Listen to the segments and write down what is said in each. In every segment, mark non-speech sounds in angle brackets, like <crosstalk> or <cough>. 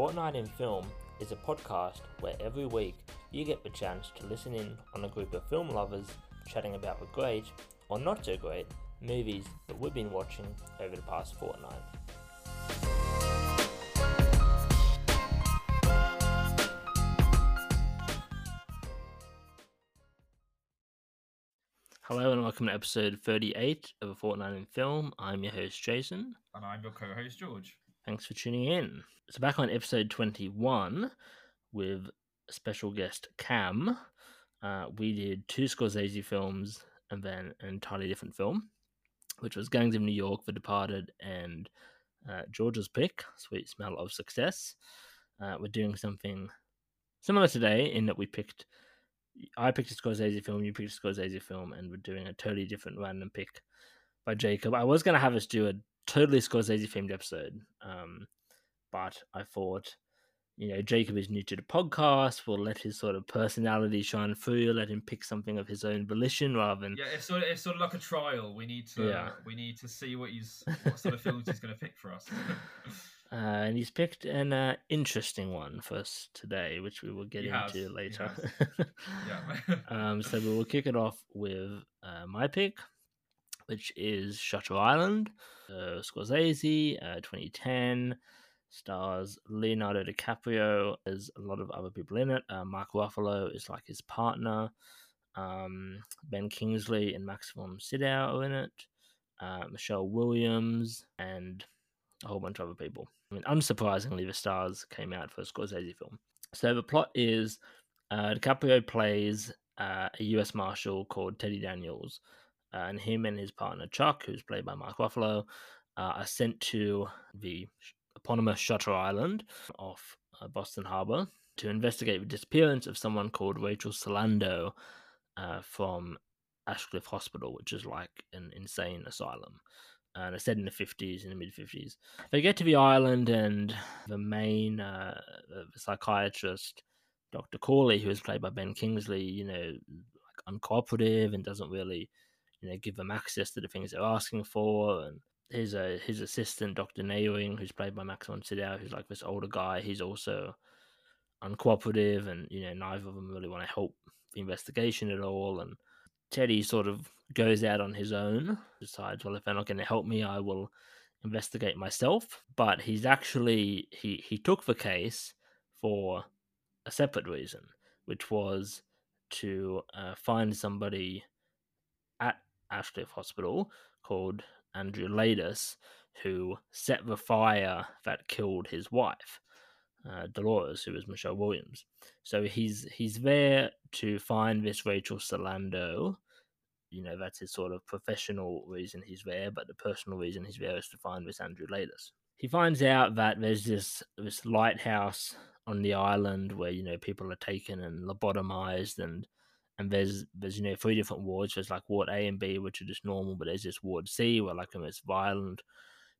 Fortnight in Film is a podcast where every week you get the chance to listen in on a group of film lovers chatting about the great or not so great movies that we've been watching over the past fortnight. Hello and welcome to episode 38 of A Fortnight in Film. I'm your host Jason. And I'm your co host, George. Thanks for tuning in. So, back on episode 21 with special guest Cam, uh, we did two Scorsese films and then an entirely different film, which was Gangs of New York, The Departed, and uh, George's pick, Sweet Smell of Success. Uh, we're doing something similar today in that we picked I picked a Scorsese film, you picked a Scorsese film, and we're doing a totally different random pick by Jacob. I was going to have us do a totally Scorsese themed episode, um, but I thought, you know, Jacob is new to the podcast. We'll let his sort of personality shine through. Let him pick something of his own volition rather than yeah. It's sort of it's sort of like a trial. We need to yeah. we need to see what he's what sort of films he's going to pick for us. <laughs> <laughs> Uh, and he's picked an uh, interesting one for us today, which we will get he into has. later. <laughs> yeah. um, so we will kick it off with uh, my pick, which is Shutter Island, uh, Scorsese, uh, 2010, stars Leonardo DiCaprio. There's a lot of other people in it. Uh, Mark Ruffalo is like his partner. Um, ben Kingsley and Max von are in it. Uh, Michelle Williams and a whole bunch of other people. I mean, unsurprisingly, the stars came out for a Scorsese film. So the plot is uh, DiCaprio plays uh, a U.S. Marshal called Teddy Daniels, uh, and him and his partner Chuck, who's played by Mark Ruffalo, uh, are sent to the eponymous Shutter Island off uh, Boston Harbor to investigate the disappearance of someone called Rachel Sandler uh, from Ashcliffe Hospital, which is like an insane asylum and it's set in the 50s, in the mid 50s. They get to the island, and the main uh, psychiatrist, Dr. Cawley, who is played by Ben Kingsley, you know, uncooperative and doesn't really, you know, give them access to the things they're asking for. And his uh, his assistant, Dr. Naehring, who's played by Max von Sydow, who's like this older guy, he's also uncooperative, and you know, neither of them really want to help the investigation at all. And Teddy sort of goes out on his own, decides, well, if they're not going to help me, I will investigate myself. But he's actually he he took the case for a separate reason, which was to uh, find somebody at Ashcliffe Hospital called Andrew Laeddis, who set the fire that killed his wife. Uh, Dolores, who was Michelle Williams. So he's he's there to find this Rachel Sandler. You know, that's his sort of professional reason he's there, but the personal reason he's there is to find this Andrew Laeddis. He finds out that there's this this lighthouse on the island where you know people are taken and lobotomized and and there's there's you know three different wards. There's like ward A and B, which are just normal, but there's this ward C where like the most violent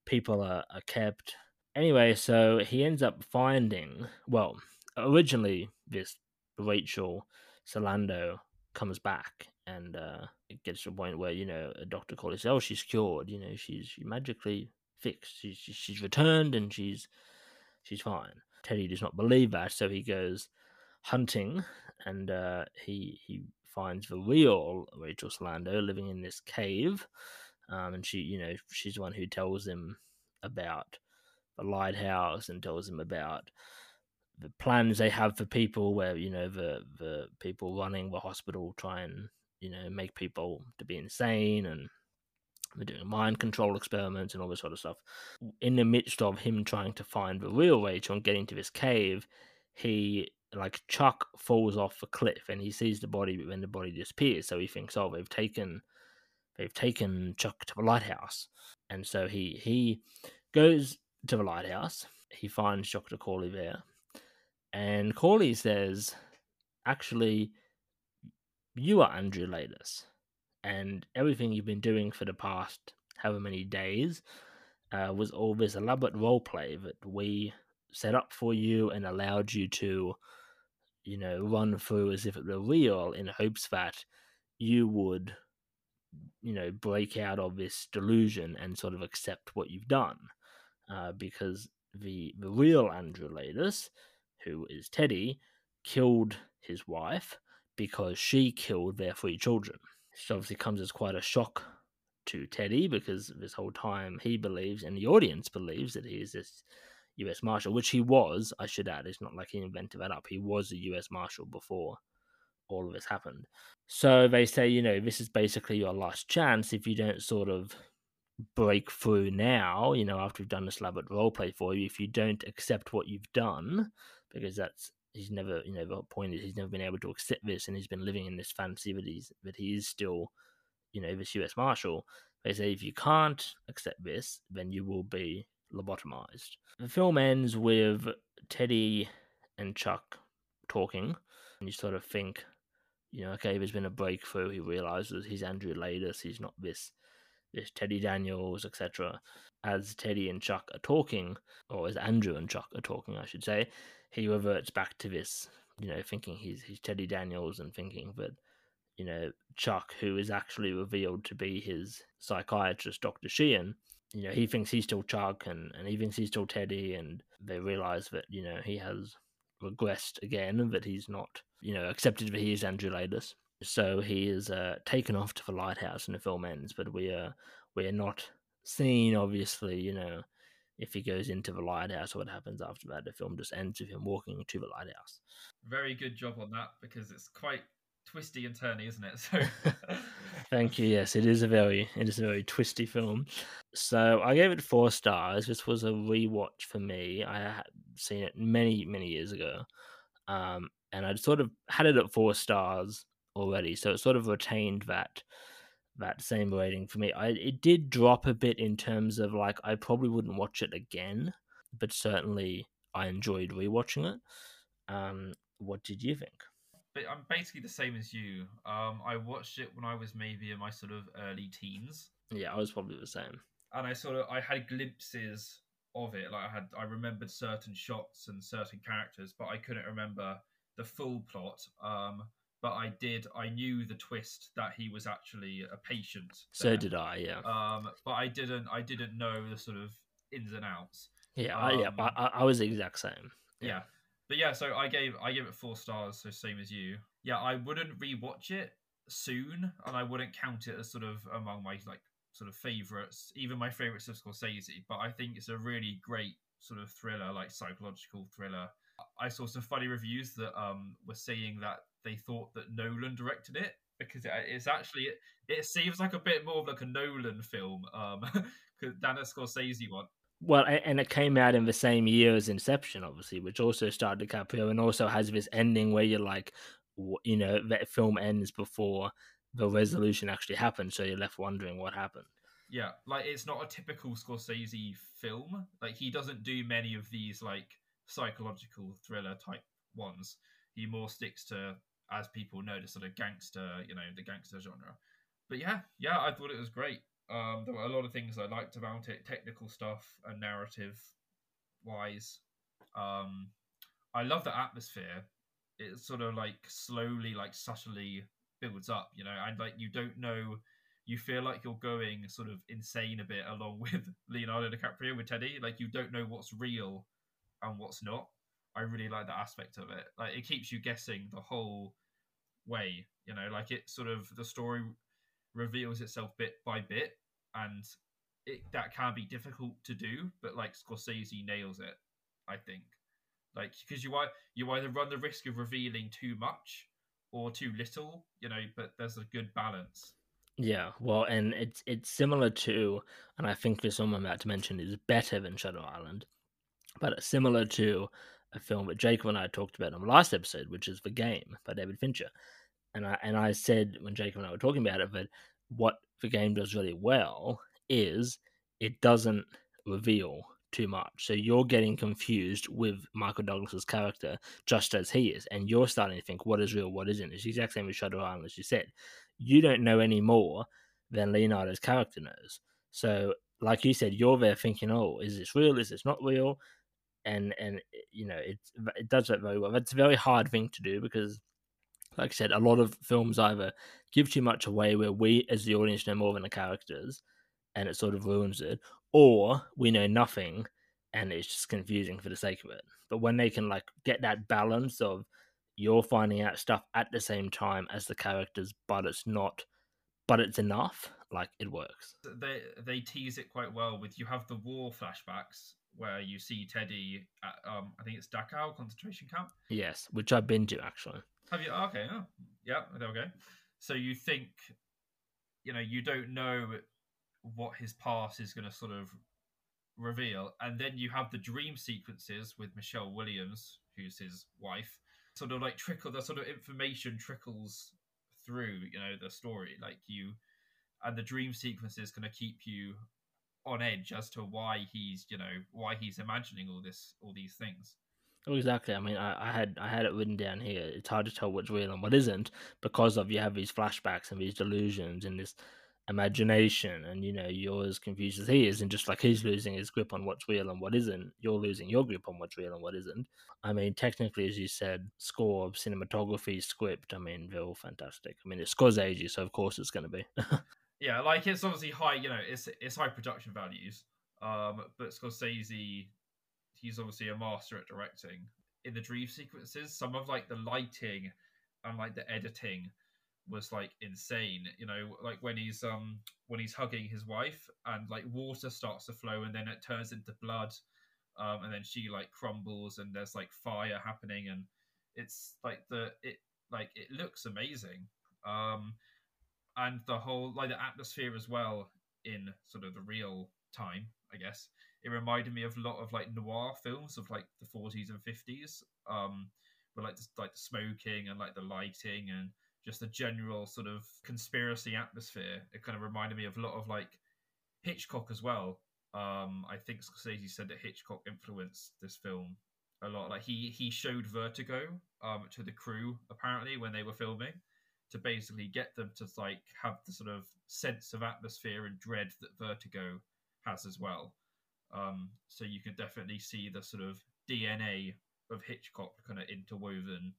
people are, are kept Anyway, so he ends up finding, well, originally this Rachel Sandler comes back and uh, it gets to a point where, you know, a doctor calls, oh, she's cured, you know, she's she magically fixed. She's, she's returned and she's she's fine. Teddy does not believe that, so he goes hunting and uh, he he finds the real Rachel Sandler living in this cave. Um, and she, you know, she's the one who tells him about a lighthouse and tells him about the plans they have for people where you know the the people running the hospital try and you know make people to be insane and they're doing mind control experiments and all this sort of stuff. In the midst of him trying to find the real Rachel and getting to this cave, he like Chuck falls off a cliff and he sees the body, but then the body disappears. So he thinks, oh, they've taken they've taken Chuck to the lighthouse, and so he he goes to the lighthouse. He finds Dr. Cawley there. And Cawley says, actually, you are Andrew Laeddis. And everything you've been doing for the past however many days uh, was all this elaborate role play that we set up for you and allowed you to, you know, run through as if it were real in hopes that you would, you know, break out of this delusion and sort of accept what you've done uh, because the the real Andrew Laeddis, who is Teddy, killed his wife because she killed their three children. Which obviously comes as quite a shock to Teddy because this whole time he believes, and the audience believes, that he is this U.S. Marshal, which he was. I should add, it's not like he invented that up. He was a U.S. Marshal before all of this happened. So they say, you know, this is basically your last chance if you don't sort of break through now, you know, after we've done this elaborate role play for you, if you don't accept what you've done, because that's he's never, you know, the point is he's never been able to accept this, and he's been living in this fantasy that he's that he is still, you know, this U.S. Marshal. They say if you can't accept this, then you will be lobotomized. The film ends with Teddy and Chuck talking, and you sort of think, you know, okay, there's been a breakthrough. He realizes he's Andrew Laeddis. He's not this this Teddy Daniels, etc. As Teddy and Chuck are talking, or as Andrew and Chuck are talking, I should say, he reverts back to this, you know, thinking he's he's Teddy Daniels and thinking that, you know, Chuck, who is actually revealed to be his psychiatrist, Dr. Sheehan, you know, he thinks he's still Chuck and, and he thinks he's still Teddy and they realize that, you know, he has regressed again, that he's not, you know, accepted that he is Andrew Laeddis. So he is uh, taken off to the lighthouse and the film ends, but we are we are not seen, obviously, you know, if he goes into the lighthouse or what happens after that. The film just ends with him walking to the lighthouse. Very good job on that because it's quite twisty and turny, isn't it? <laughs> So <laughs> Thank you. Yes, it is a very it is a very twisty film. So I gave it four stars. This was a rewatch for me. I had seen it many many years ago, um, and I'd sort of had it at four stars already, so it sort of retained that that same rating for me. I it did drop a bit in terms of like I probably wouldn't watch it again, but certainly I enjoyed rewatching it. Um, what did you think? I'm basically the same as you. Um, I watched it when I was maybe in my sort of early teens. Yeah, I was probably the same. And I sort of I had glimpses of it. Like I had I remembered certain shots and certain characters, but I couldn't remember the full plot. Um, but I did. I knew the twist that he was actually a patient. There. So did I. Yeah. Um, but I didn't. I didn't know the sort of ins and outs. Yeah. Um, I, yeah. I, I was the exact same. Yeah. yeah. But yeah. So I gave. I gave it four stars. So same as you. Yeah. I wouldn't rewatch it soon, and I wouldn't count it as sort of among my like sort of favorites. Even my favorites of Scorsese. But I think it's a really great sort of thriller, like psychological thriller. I saw some funny reviews that um were saying that they thought that Nolan directed it because it, it's actually it, it seems like a bit more of like a Nolan film um <laughs> than a Scorsese one. Well, and it came out in the same year as Inception, obviously, which also starred DiCaprio and also has this ending where you're like, you know, that film ends before the resolution actually happens, so you're left wondering what happened. Yeah, like it's not a typical Scorsese film. Like he doesn't do many of these like psychological thriller type ones. He more sticks to as people know, the sort of gangster, you know, the gangster genre. But yeah, yeah, I thought it was great. Um, there were a lot of things I liked about it, technical stuff and narrative wise. Um, I love the atmosphere. It sort of like slowly, like subtly builds up, you know, and like you don't know, you feel like you're going sort of insane a bit along <laughs> with Leonardo DiCaprio with Teddy. Like you don't know what's real and what's not. I really like that aspect of it. Like it keeps you guessing the whole way. You know, like it sort of the story reveals itself bit by bit, and it that can be difficult to do. But like Scorsese nails it, I think. Like because you you either run the risk of revealing too much or too little, you know. But there's a good balance. Yeah, well, and it's it's similar to, and I think this one I'm about to mention is better than Shutter Island, but it's similar to a film that Jacob and I talked about on the last episode, which is The Game by David Fincher. And I and I said when Jacob and I were talking about it that what The Game does really well is it doesn't reveal too much. So you're getting confused with Michael Douglas's character just as he is, and you're starting to think what is real, what isn't. It's the exact same with Shutter Island, as you said. You don't know any more than Leonardo's character knows. So, like you said, you're there thinking, "Oh, is this real? Is this not real?" and and eh, you know it it does that very well. It's a very hard thing to do because, like I said, a lot of films either give too much away where we as the audience know more than the characters, and it sort of ruins it, or we know nothing and it's just confusing for the sake of it. But when they can like get that balance of you're finding out stuff at the same time as the characters, but it's not, but it's enough. Like it works. They they tease it quite well with you have the war flashbacks where you see Teddy at um I think it's Dachau concentration camp. Yes, which I've been to actually. Have you? Okay, oh, yeah, there we go. So you think, you know, you don't know what his past is going to sort of reveal, and then you have the dream sequences with Michelle Williams, who's his wife, sort of like trickle the sort of information trickles through, you know, the story. Like you, and the dream sequence is going to keep you on edge as to why he's, you know, why he's imagining all this, all these things. Exactly. I mean, I, I had I had it written down here. It's hard to tell what's real and what isn't because of you have these flashbacks and these delusions and this imagination, and you know you're as confused as he is, and just like he's losing his grip on what's real and what isn't, you're losing your grip on what's real and what isn't. I mean, technically, as you said, score, cinematography, script. I mean, they're all fantastic. I mean, it's Scorsese, so of course it's going to be. <laughs> yeah, like it's obviously high. You know, it's it's high production values. Um, but Scorsese he's obviously a master at directing. In the dream sequences, some of like the lighting and like the editing was like insane. You know, like when he's um when he's hugging his wife and like water starts to flow and then it turns into blood, um, and then she like crumbles and there's like fire happening and it's like the it like it looks amazing. Um, and the whole like the atmosphere as well in sort of the real time, I guess, it reminded me of a lot of like noir films of like the 40s and 50s um with like the, like the smoking and like the lighting and just the general sort of conspiracy atmosphere. It kind of reminded me of a lot of like hitchcock as well. Um i think scorsese said that hitchcock influenced this film a lot. Like he he showed vertigo um to the crew apparently when they were filming to basically get them to like have the sort of sense of atmosphere and dread that vertigo has as well um, so you can definitely see the sort of DNA of Hitchcock kind of interwoven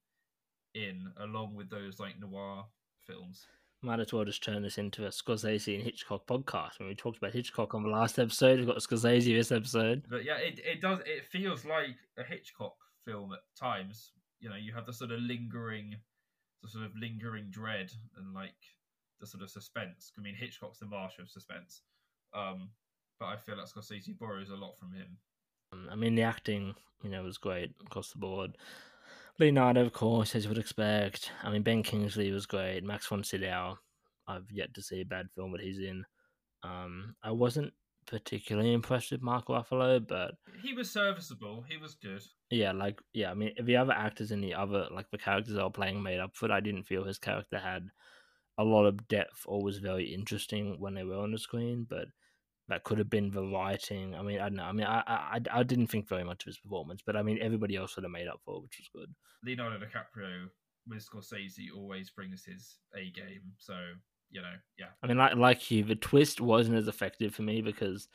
in, along with those like noir films. Might as well just turn this into a Scorsese and Hitchcock podcast. When we talked about Hitchcock on the last episode, we've got Scorsese this episode. But yeah, it, it does. It feels like a Hitchcock film at times. You know, you have the sort of lingering, the sort of lingering dread and like the sort of suspense. I mean, Hitchcock's the master of suspense. Um, but I feel like Scorsese borrows a lot from him. Um, I mean, the acting, you know, was great across the board. Leonardo, of course, as you would expect. I mean, Ben Kingsley was great. Max von Sydow, I've yet to see a bad film that he's in. Um, I wasn't particularly impressed with Mark Ruffalo, but he was serviceable. He was good. Yeah, like yeah. I mean, the other actors in the other like the characters they were playing made up for it. I didn't feel his character had a lot of depth or was very interesting when they were on the screen, but that could have been the writing. I mean, I don't know. I mean, I, I I didn't think very much of his performance, but I mean, everybody else sort of made up for, it, which was good. Leonardo DiCaprio with Scorsese always brings his A game, so you know, yeah. I mean, like like you, the twist wasn't as effective for me because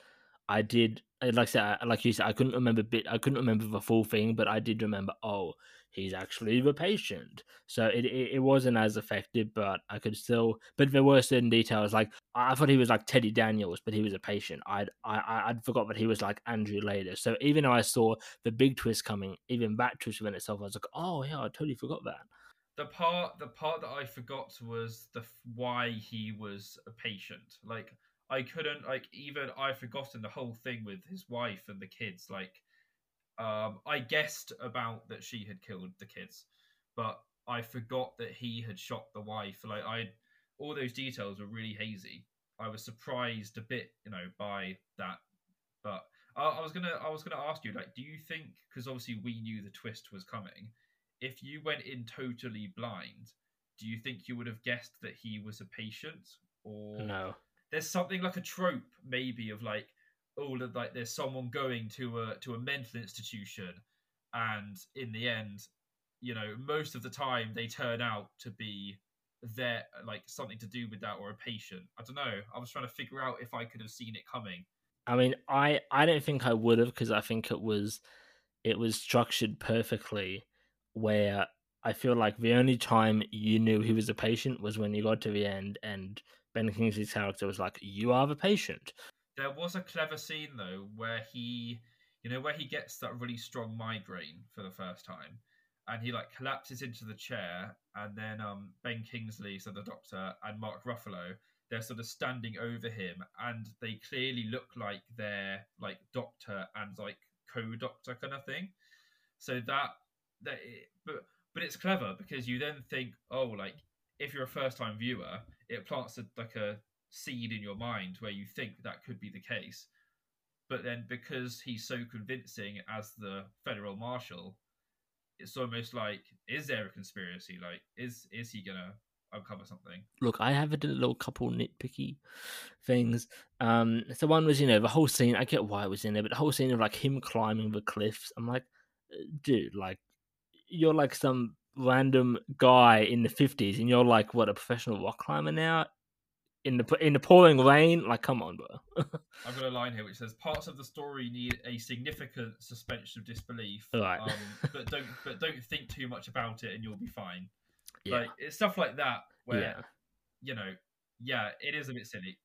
I did, like I said, like you said, I couldn't remember bit, I couldn't remember the full thing, but I did remember. Oh, he's actually the patient. So it, it, it wasn't as effective, but I could still. But there were certain details, like I thought he was like Teddy Daniels, but he was a patient. I'd I I'd forgot that he was like Andrew later. So even though I saw the big twist coming, even that twist within itself, I was like, oh yeah, I totally forgot that. The part the part that I forgot was the why he was a patient. Like I couldn't like even I've forgotten the whole thing with his wife and the kids. Like um, I guessed about that she had killed the kids, but I forgot that he had shot the wife. Like I, all those details were really hazy. I was surprised a bit, you know, by that. But I, I was gonna, I was gonna ask you, like, do you think? Because obviously we knew the twist was coming. If you went in totally blind, do you think you would have guessed that he was a patient? Or no? There's something like a trope, maybe, of like oh, all of like there's someone going to a to a mental institution and in the end you know most of the time they turn out to be there like something to do with that or a patient. I don't know. I was trying to figure out if i could have seen it coming. I mean i i don't think i would have because i think it was it was structured perfectly where i feel like the only time you knew he was a patient was when you got to the end and ben kingsley's character was like you are the patient there was a clever scene though where he You know where he gets that really strong migraine for the first time, and he like collapses into the chair, and then um Ben Kingsley, so the doctor, and Mark Ruffalo, they're sort of standing over him, and they clearly look like they're like doctor and like co-doctor kind of thing. So that that but but it's clever because you then think, oh, like if you're a first time viewer, it plants a, like a seed in your mind where you think that could be the case. But then because he's so convincing as the federal marshal, it's almost like, is there a conspiracy? Like, is is he gonna uncover something? Look, I have a little couple nitpicky things. Um, so one was, you know, the whole scene. I get why it was in there, but the whole scene of like him climbing the cliffs. I'm like, uh, dude, like you're like some random guy in the 50s and you're like what a professional rock climber now in the in the pouring rain like come on bro <laughs> i've got a line here which says parts of the story need a significant suspension of disbelief right. um, but don't but don't think too much about it and you'll be fine yeah. like it's stuff like that where yeah. you know yeah it is a bit silly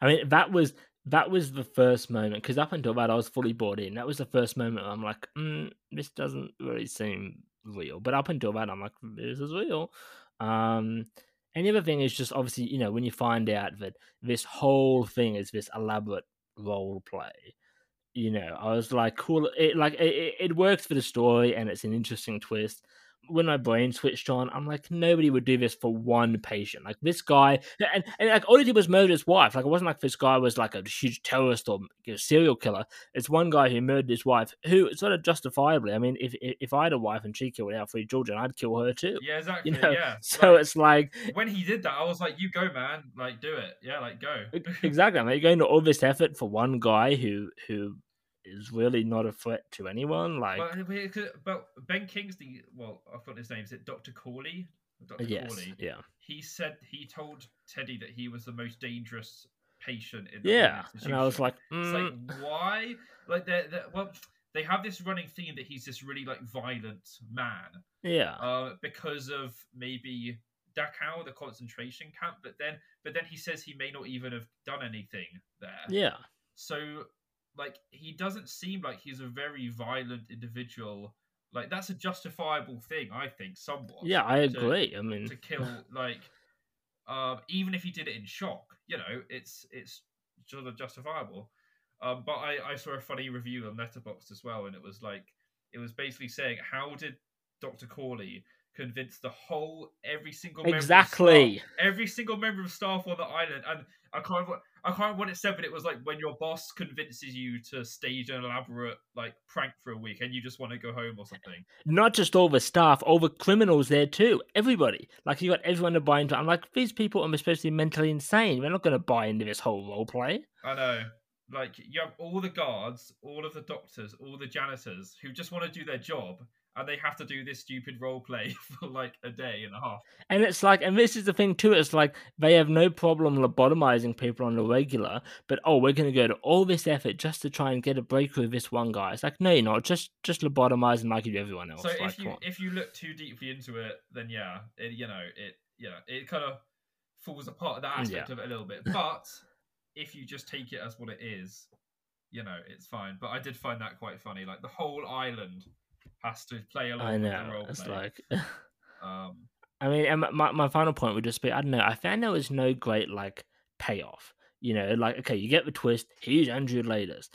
i mean that was that was the first moment because up until that I was fully bought in. That was the first moment I'm like, mm, this doesn't really seem real. But up until that, I'm like, this is real. Um, and the other thing is just obviously, you know, when you find out that this whole thing is this elaborate role play, you know, I was like, cool. It like it, it works for the story and it's an interesting twist when my brain switched on, I'm like, nobody would do this for one patient. Like this guy, and, and like all he did was murder his wife. Like it wasn't like this guy was like a huge terrorist or you know, serial killer. It's one guy who murdered his wife, who sort of justifiably. I mean, if if I had a wife and she killed our three children, I'd kill her too. Yeah, <laughs> exactly. You know? Yeah. So like, it's like when he did that, I was like, you go, man. Like do it. Yeah, like go. <laughs> exactly. I mean, you're going to all this effort for one guy who who is really not a threat to anyone. Like, but Ben Kingsley, well, I thought his name is it Doctor Corley? Dr. Yes, Cawley, yeah. He said he told Teddy that he was the most dangerous patient in the yeah, and I was like, mm. it's like why? Like they they well, they have this running theme that he's this really like violent man. Yeah, uh, because of maybe Dachau, the concentration camp. But then, but then he says he may not even have done anything there. Yeah. So like he doesn't seem like he's a very violent individual. Like that's a justifiable thing, I think, somewhat. Yeah, I agree. I mean, to kill like, um, even if he did it in shock, you know, it's it's sort of justifiable. Um, but I I saw a funny review on Letterboxd as well, and it was like it was basically saying how did Doctor Cawley convince the whole every single exactly staff, every single member of staff on the island and I can't remember, I can't remember what it said, but it was like when your boss convinces you to stage an elaborate like prank for a week and you just want to go home or something. Not just all the staff, all the criminals there too. Everybody. Like you got everyone to buy into. I'm like, these people are be mentally insane. We're not going to buy into this whole role play. I know. Like you have all the guards, all of the doctors, all the janitors who just want to do their job, and they have to do this stupid role play <laughs> for like a day and a half. And it's like, and this is the thing too. It's like they have no problem lobotomizing people on the regular, but oh, we're going to go to all this effort just to try and get a breakthrough with this one guy. It's like, no, you're not. Just just lobotomize like you do everyone else. So like, if you if you look too deeply into it, then yeah, it, you know it. Yeah, it kind of falls apart that aspect yeah. of it a little bit. But if you just take it as what it is, you know, it's fine. But I did find that quite funny. Like the whole island has to play along I know. role it's play. like <laughs> um I mean and my my final point would just be I don't know, I found there was no great like payoff. You know, like okay, you get the twist, he's Andrew Laeddis.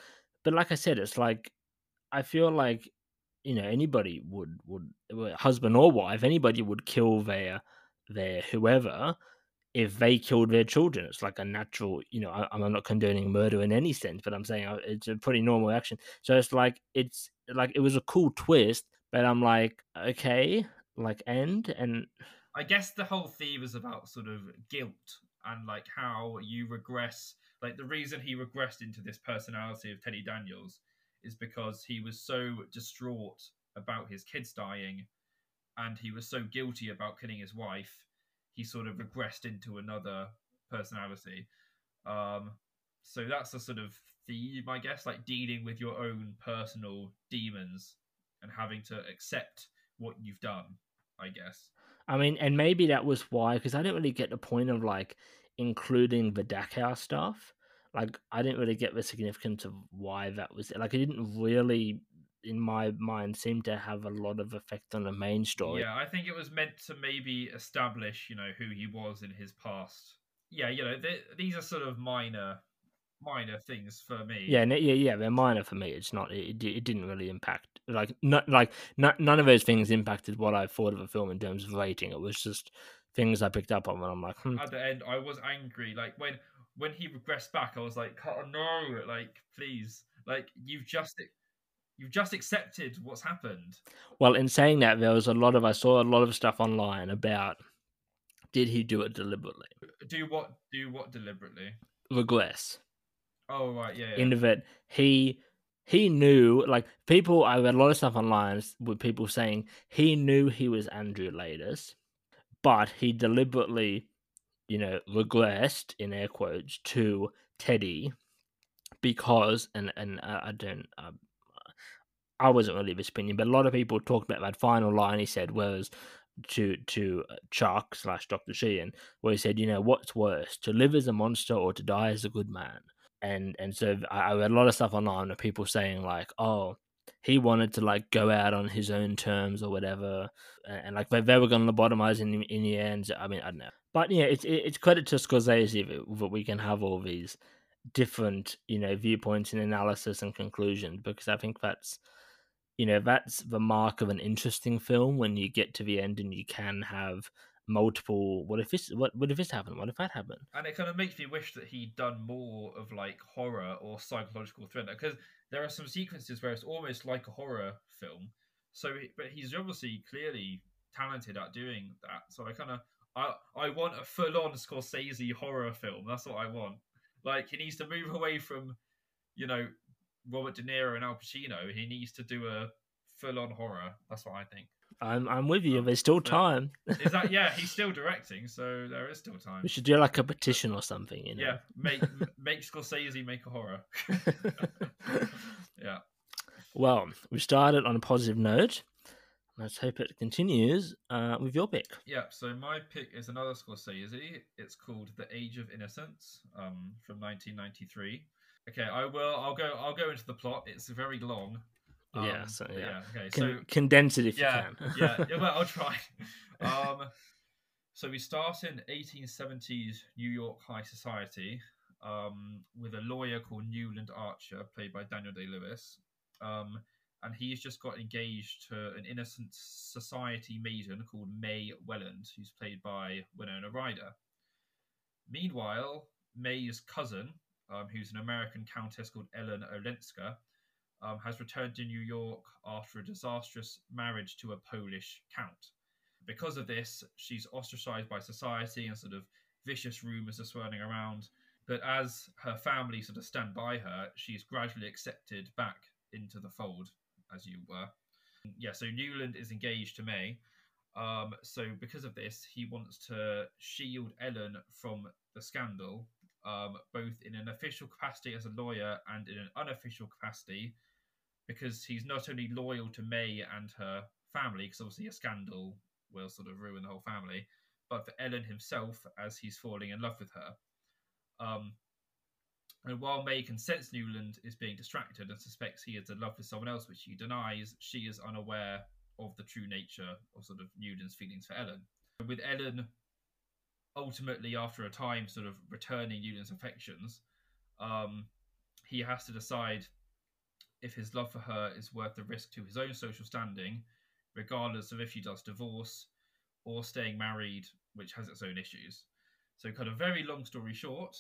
But like I said, it's like I feel like you know anybody would would husband or wife anybody would kill their their whoever if they killed their children. It's like a natural, you know, I, am not condoning murder in any sense, but I'm saying uh, it's a pretty normal action. So it's like, it's like, it was a cool twist, but I'm like, okay, like, end. And I guess the whole theme is about sort of guilt and like how you regress. Like, the reason he regressed into this personality of Teddy Daniels is because he was so distraught about his kids dying and he was so guilty about killing his wife he sort of regressed into another personality. Um, so that's a sort of theme, I guess, like dealing with your own personal demons and having to accept what you've done, I guess. I mean, and maybe that was why, because I didn't really get the point of like including the Dachau stuff. like I didn't really get the significance of why that was like it didn't really in my mind seem to have a lot of effect on the main story. Yeah, I think it was meant to maybe establish, you know, who he was in his past. Yeah, you know, th- these are sort of minor minor things for me. Yeah, yeah, yeah. They're minor for me. It's not. It, it didn't really impact. Like, not like not, none of those things impacted what I thought of the film in terms of rating. It was just things I picked up on when I'm like, hmm. at the end, I was angry. Like when when he regressed back, I was like, oh no, like please, like you've just you've just accepted what's happened. Well, in saying that, there was a lot of I saw a lot of stuff online about did he do it deliberately? Do what? Do what deliberately? Regress. Oh right, yeah. yeah. Into that he he knew like people. I read a lot of stuff online with people saying he knew he was Andrew Laeddis, but he deliberately, you know, regressed in air quotes to Teddy because and and uh, I don't. Uh, I wasn't really of his opinion, but a lot of people talked about that final line he said was to to uh, Chuck slash Doctor Sheehan, where he said, you know, what's worse, to live as a monster or to die as a good man? And and so I, I read a lot of stuff online of people saying like, oh, he wanted to like go out on his own terms or whatever, and, and like they, they were going to lobotomize in in the end. I mean, I don't know, but yeah, it's it's credit to Scorsese that we can have all these different you know viewpoints and analysis and conclusions because I think that's you know that's the mark of an interesting film when you get to the end and you can have multiple what if this what, what if this happened? What if that happened? And it kind of makes me wish that he'd done more of like horror or psychological thriller because there are some sequences where it's almost like a horror film. So but he's obviously clearly talented at doing that. So i kind of i i want a full-on scorsese horror film. That's what i want. Like he needs to move away from you know Robert De Niro and Al Pacino. He needs to do a full-on horror. That's what I think. I'm I'm with you. Um, There's still time. is that yeah? <laughs> He's still directing, so there is still time. We should do like a petition or something. You know? Yeah, make <laughs> make Scorsese make a horror. <laughs> yeah. Well, we started on a positive note. Let's hope it continues uh, with your pick. Yeah, so my pick is another Scorsese. It's called The Age of Innocence um, from 1993. Okay, I will. I'll go. I'll go into the plot. It's very long. Um, yeah. So, yeah. yeah. Okay. Con- so condense it if yeah, you can. <laughs> yeah. Yeah. Well, I'll try. <laughs> Um, so we start in 1870s New York high society um, with a lawyer called Newland Archer, played by Daniel Day Lewis. Um, and he's just got engaged to an innocent society maiden called May Welland, who's played by Winona Ryder. Meanwhile, May's cousin, um, who's an American countess called Ellen Olenska, um, has returned to New York after a disastrous marriage to a Polish count. Because of this, she's ostracized by society and sort of vicious rumors are swirling around. But as her family sort of stand by her, she's gradually accepted back into the fold, as you were. Yeah, so Newland is engaged to May. Um, so because of this, he wants to shield Ellen from the scandal um, both in an official capacity as a lawyer and in an unofficial capacity, because he's not only loyal to May and her family, because obviously a scandal will sort of ruin the whole family, but for Ellen himself as he's falling in love with her. Um, and while May can sense Newland is being distracted and suspects he is in love with someone else, which he denies, she is unaware of the true nature of sort of Newland's feelings for Ellen. With Ellen ultimately, after a time, sort of returning Newland's affections, um, he has to decide if his love for her is worth the risk to his own social standing, regardless of if she does divorce or staying married, which has its own issues. So, kind of very long story short,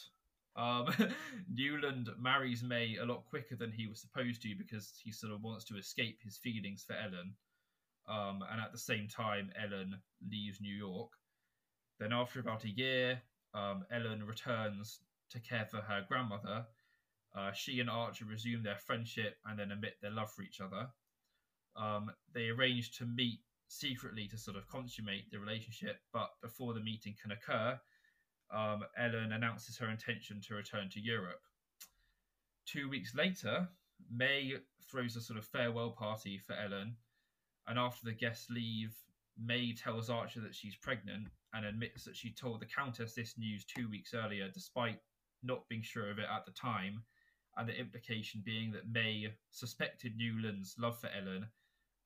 um, <laughs> Newland marries May a lot quicker than he was supposed to because he sort of wants to escape his feelings for Ellen. Um, and at the same time, Ellen leaves New York. Then, after about a year, um, Ellen returns to care for her grandmother. Uh, she and Archer resume their friendship and then admit their love for each other. Um, they arrange to meet secretly to sort of consummate the relationship, but before the meeting can occur, um, Ellen announces her intention to return to Europe. Two weeks later, May throws a sort of farewell party for Ellen, and after the guests leave, May tells Archer that she's pregnant and admits that she told the Countess this news two weeks earlier, despite not being sure of it at the time, and the implication being that May suspected Newland's love for Ellen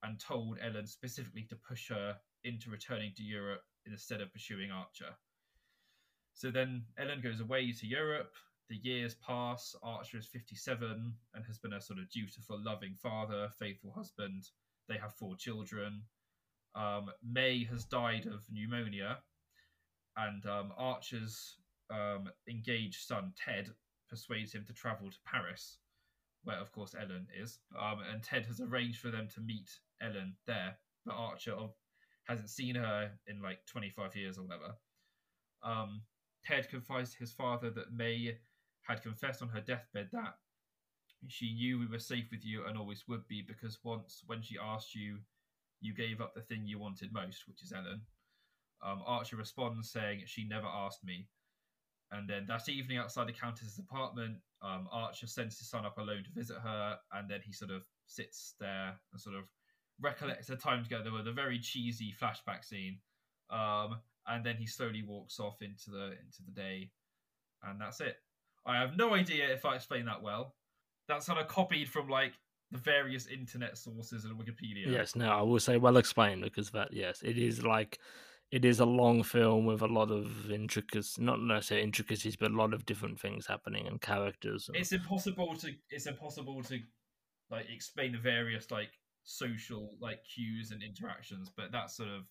and told Ellen specifically to push her into returning to Europe instead of pursuing Archer. So then Ellen goes away to Europe. The years pass. Archer is 57 and has been a sort of dutiful, loving father, faithful husband. They have four children. Um, May has died of pneumonia, and um, Archer's um, engaged son, Ted, persuades him to travel to Paris, where, of course, Ellen is. Um, and Ted has arranged for them to meet Ellen there, but Archer hasn't seen her in like 25 years or whatever. Um, Ted confides to his father that May had confessed on her deathbed that she knew we were safe with you and always would be because once, when she asked you, you gave up the thing you wanted most, which is Ellen. Um, Archer responds saying, She never asked me. And then that evening outside the Countess's apartment, um, Archer sends his son up alone to visit her, and then he sort of sits there and sort of recollects their time together with a very cheesy flashback scene. Um, and then he slowly walks off into the into the day, and that's it. I have no idea if I explained that well. That's kind of copied from like the various internet sources and Wikipedia. Yes, no, I will say well explained because that yes, it is like it is a long film with a lot of intricacies, not necessarily intricacies, but a lot of different things happening and characters. And... It's impossible to it's impossible to like explain the various like social like cues and interactions, but that's sort of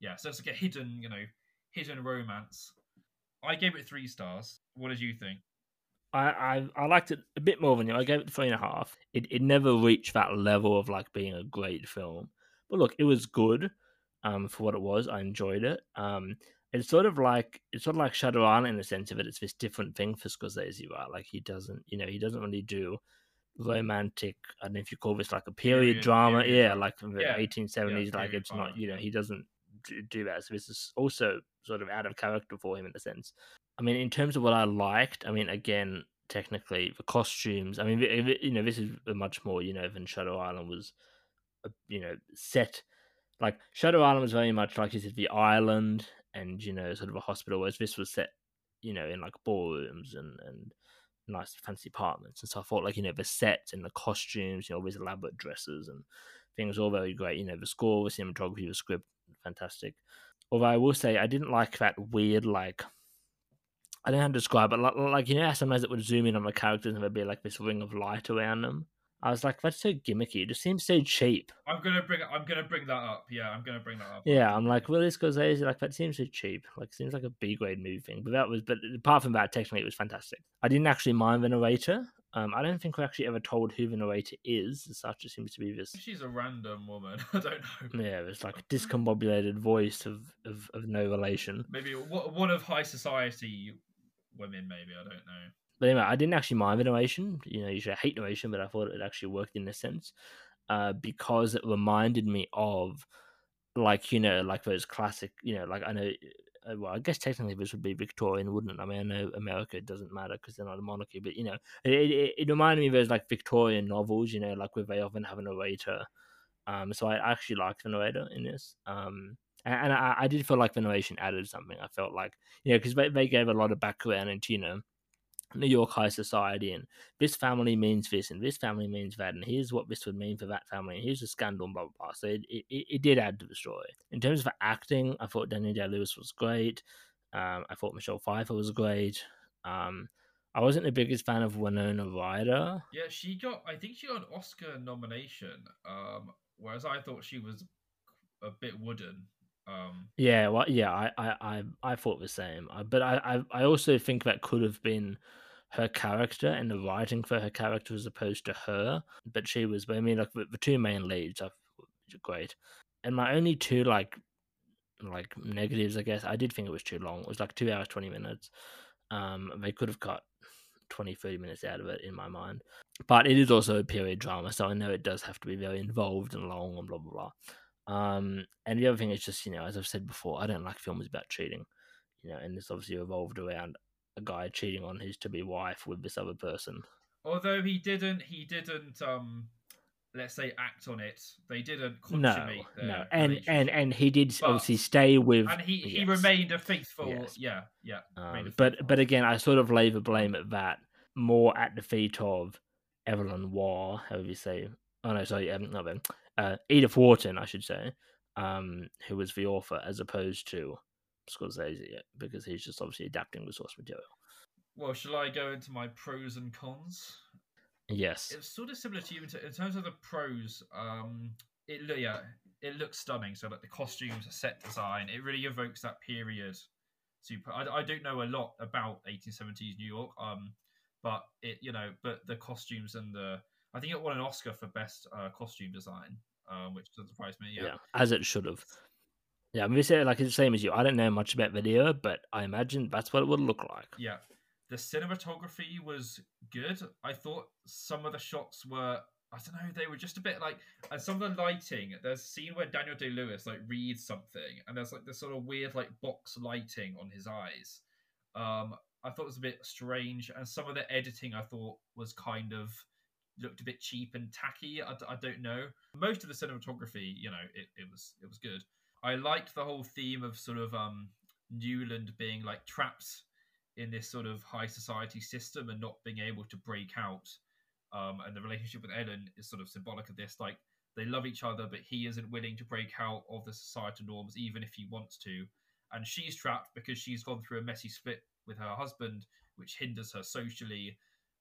yeah. So it's like a hidden, you know, hidden romance. I gave it three stars. What did you think? I, I, I liked it a bit more than you. I gave it three and a half. It it never reached that level of like being a great film, but look, it was good. Um, for what it was, I enjoyed it. Um, it's sort of like it's sort of like Shutter Island in the sense of it. It's this different thing for Scorsese, right? Like he doesn't, you know, he doesn't really do romantic. I don't know if you call this like a period, period drama, period yeah, like from the eighteen seventies. Like it's not, you know, he doesn't do, do that. So this is also sort of out of character for him in a sense. I mean, in terms of what I liked, I mean, again, technically the costumes. I mean, you know, this is much more, you know, than Shutter Island was, uh, you know, set. Like Shutter Island was very much like you said, the island and you know, sort of a hospital. Whereas this was set, you know, in like ballrooms and and nice fancy apartments. And so I thought, like, you know, the sets and the costumes, you know, all these elaborate dresses and things, all very great. You know, the score, the cinematography, the script, fantastic. Although I will say, I didn't like that weird, like, I don't know how to describe it. Like, like you know, sometimes it would zoom in on the characters and there'd be like this ring of light around them. I was like, that's so gimmicky. It just seems so cheap. I'm gonna bring. I'm gonna bring that up. Yeah, I'm gonna bring that up. Yeah, I'm like, well, this goes like that seems so cheap. Like, it seems like a B grade movie thing. But that was. But apart from that, technically, it was fantastic. I didn't actually mind the narrator. Um, I don't think we actually ever told who the narrator is. As such, it seems to be this. She's a random woman. <laughs> I don't know. Yeah, it's like a <laughs> discombobulated voice of, of, of no relation. Maybe one of high society women. Maybe I don't know. But anyway, I didn't actually mind the narration. You know, usually I hate narration, but I thought it actually worked in a sense uh, because it reminded me of, like, you know, like those classic, you know, like I know, uh, well, I guess technically this would be Victorian, wouldn't it? I mean, I know America doesn't matter because they're not a monarchy, but, you know, it, it, it, reminded me of those, like, Victorian novels, you know, like where they often have a narrator. Um, so I actually liked the narrator in this. Um, and, I, I, did feel like the narration added something. I felt like, you know, because they, they gave a lot of background into, you know, New York high society, and this family means this, and this family means that, and here's what this would mean for that family, and here's the scandal, and blah blah blah. So it, it, it did add to the story. In terms of acting, I thought Daniel Day Lewis was great. Um, I thought Michelle Pfeiffer was great. Um, I wasn't the biggest fan of Winona Ryder. Yeah, she got. I think she got an Oscar nomination. Um, whereas I thought she was a bit wooden. Um, yeah, well, yeah, I, I, I, I thought the same, but I, I, I also think that could have been her character and the writing for her character as opposed to her. But she was, I mean, like the, the two main leads are great, and my only two like, like negatives, I guess, I did think it was too long. It was like two hours twenty minutes. Um, they could have cut 20, 30 minutes out of it in my mind. But it is also a period drama, so I know it does have to be very involved and long and blah blah blah. Um, and the other thing is just, you know, as I've said before, I don't like films about cheating, you know, and this obviously evolved around a guy cheating on his to be wife with this other person. Although he didn't, he didn't, um, let's say act on it. They didn't no, consummate their no, and and and he did But- obviously stay with, and he, he yes. remained a faithful Yes. yeah yeah Um, but faithful but again, I sort of lay the blame at that more at the feet of Evelyn Waugh, however you say. Oh no, sorry, um, not. Uh, Edith Wharton, I should say, um, who was the author, as opposed to Scorsese, because he's just obviously adapting the source material. well shall i go into my pros and cons Yes, it's sort of similar to you in, t- in terms of the pros. Um, it yeah, it looks stunning. So like the costumes, the set design, it really evokes that period. Super. I, I don't know a lot about 1870s New York. Um, but it you know, but the costumes and the I think it won an Oscar for best uh, costume design, um, which doesn't surprise me. yeah. Yeah. as it should have. Yeah, I'm gonna say like it's the same as you. I don't know much about video, but I imagine that's what it would look like. Yeah. The cinematography was good. I thought some of the shots were I don't know, they were just a bit like and some of the lighting, there's a scene where Daniel Day Lewis like reads something and there's like this sort of weird like box lighting on his eyes. Um I thought it was a bit strange and some of the editing I thought was kind of looked a bit cheap and tacky. I don't know. Most of the cinematography, you know, it, it was it was good. I liked the whole theme of sort of um Newland being like trapped in this sort of high society system and not being able to break out. Um, and the relationship with Ellen is sort of symbolic of this. Like they love each other, but he isn't willing to break out of the societal norms, even if he wants to. And she's trapped because she's gone through a messy split with her husband, which hinders her socially.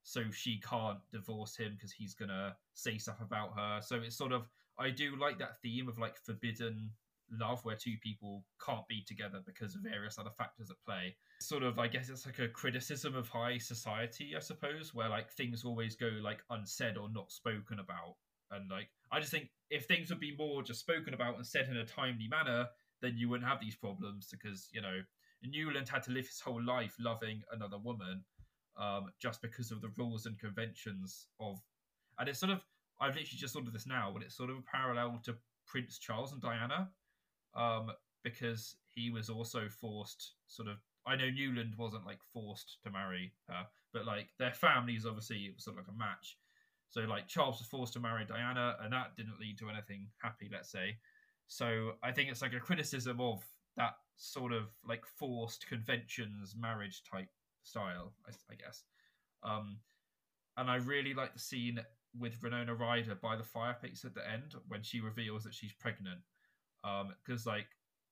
So she can't divorce him because he's gonna say stuff about her. So it's sort of I do like that theme of like forbidden love where two people can't be together because of various other factors at play. Sort of i guess it's like a criticism of high society i suppose where like things always go like unsaid or not spoken about. And like i just think if things would be more just spoken about and said in a timely manner then you wouldn't have these problems because you know newland had to live his whole life loving another woman um just because of the rules and conventions of and it's sort of i've literally just thought of this now but it's sort of a parallel to prince charles and diana um, because he was also forced sort of I know Newland wasn't like forced to marry her, but like their families obviously it was sort of like a match. So like Charles was forced to marry Diana, and that didn't lead to anything happy, let's say. So I think it's like a criticism of that sort of like forced conventions marriage type style, I, I guess. Um, and I really like the scene with Winona Ryder by the fire pits at the end when she reveals that she's pregnant because like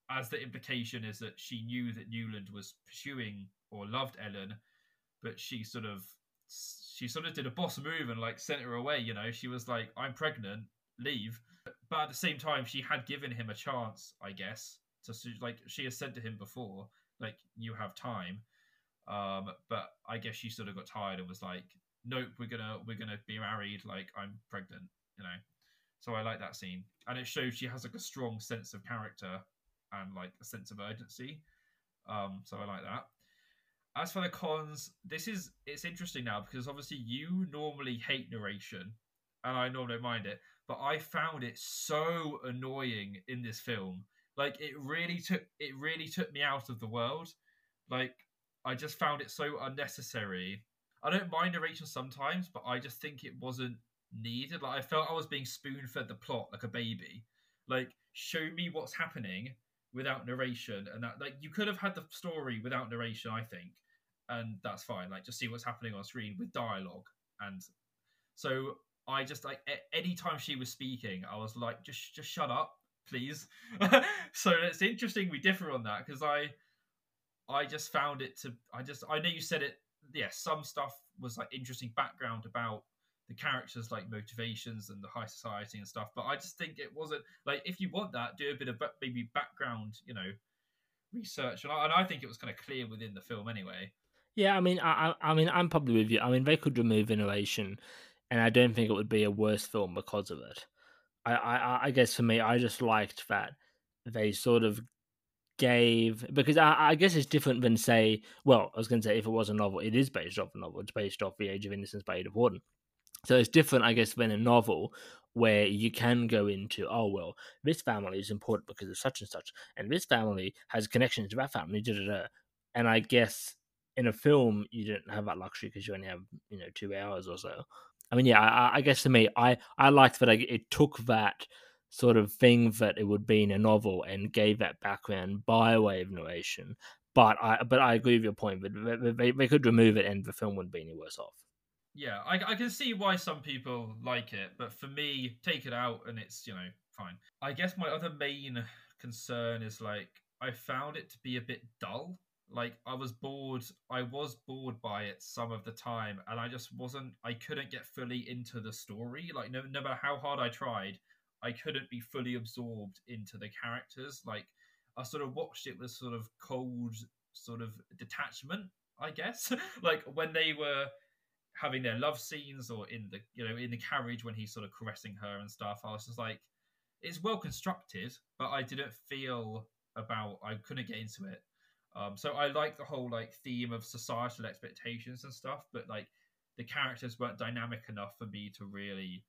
as the implication is that she knew that Newland was pursuing or loved Ellen, but she sort of she sort of did a boss move and like sent her away. You know, she was like, "I'm pregnant, leave." But at the same time, she had given him a chance, I guess. To like she has said to him before, like, "You have time." Um, but I guess she sort of got tired and was like, "Nope, we're gonna we're gonna be married. Like, I'm pregnant." You know. So I like that scene, and it shows she has like a strong sense of character and like a sense of urgency. Um, so I like that. As for the cons, this is it's interesting now because obviously you normally hate narration, and I normally don't mind it, but I found it so annoying in this film. Like it really took it really took me out of the world. Like I just found it so unnecessary. I don't mind narration sometimes, but I just think it wasn't needed. Like I felt I was being spoon fed the plot like a baby. Like show me what's happening without narration, and that like you could have had the story without narration, I think, and that's fine. Like just see what's happening on screen with dialogue, and so I just like a- anytime she was speaking, I was like, just just shut up, please. <laughs> so it's interesting we differ on that because I I just found it to I just I know you said it. Yeah, some stuff was like interesting background about the characters like motivations and the high society and stuff but i just think it wasn't like if you want that do a bit of maybe background you know research and I, and I think it was kind of clear within the film anyway Yeah, I mean, I, I mean, I'm probably with you. I mean, they could remove innovation, and I don't think it would be a worse film because of it. I, I, I guess for me, I just liked that they sort of gave because I, I guess it's different than say, well, I was going to say if it was a novel, it is based off a novel. It's based off The Age of Innocence by Edith Wharton. So it's different, I guess, than a novel where you can go into, oh well, this family is important because of such and such, and this family has connections to that family, da da da. And I guess in a film you don't have that luxury because you only have you know two hours or so. I mean, yeah, I, I guess to me, I I liked that it took that sort of thing that it would be in a novel and gave that background by way of narration. But I but I agree with your point that they, they could remove it and the film wouldn't be any worse off. Yeah, I, I can see why some people like it, but for me, take it out and it's you know fine. I guess my other main concern is like I found it to be a bit dull. Like I was bored. I was bored by it some of the time, and I just wasn't. I couldn't get fully into the story. Like no, no matter how hard I tried, I couldn't be fully absorbed into the characters. Like I sort of watched it with sort of cold, sort of detachment. I guess <laughs> like when they were having their love scenes or in the you know in the carriage when he's sort of caressing her and stuff. I was just like, it's well constructed, but I didn't feel about I couldn't get into it. Um, so I like the whole like theme of societal expectations and stuff, but like the characters weren't dynamic enough for me to really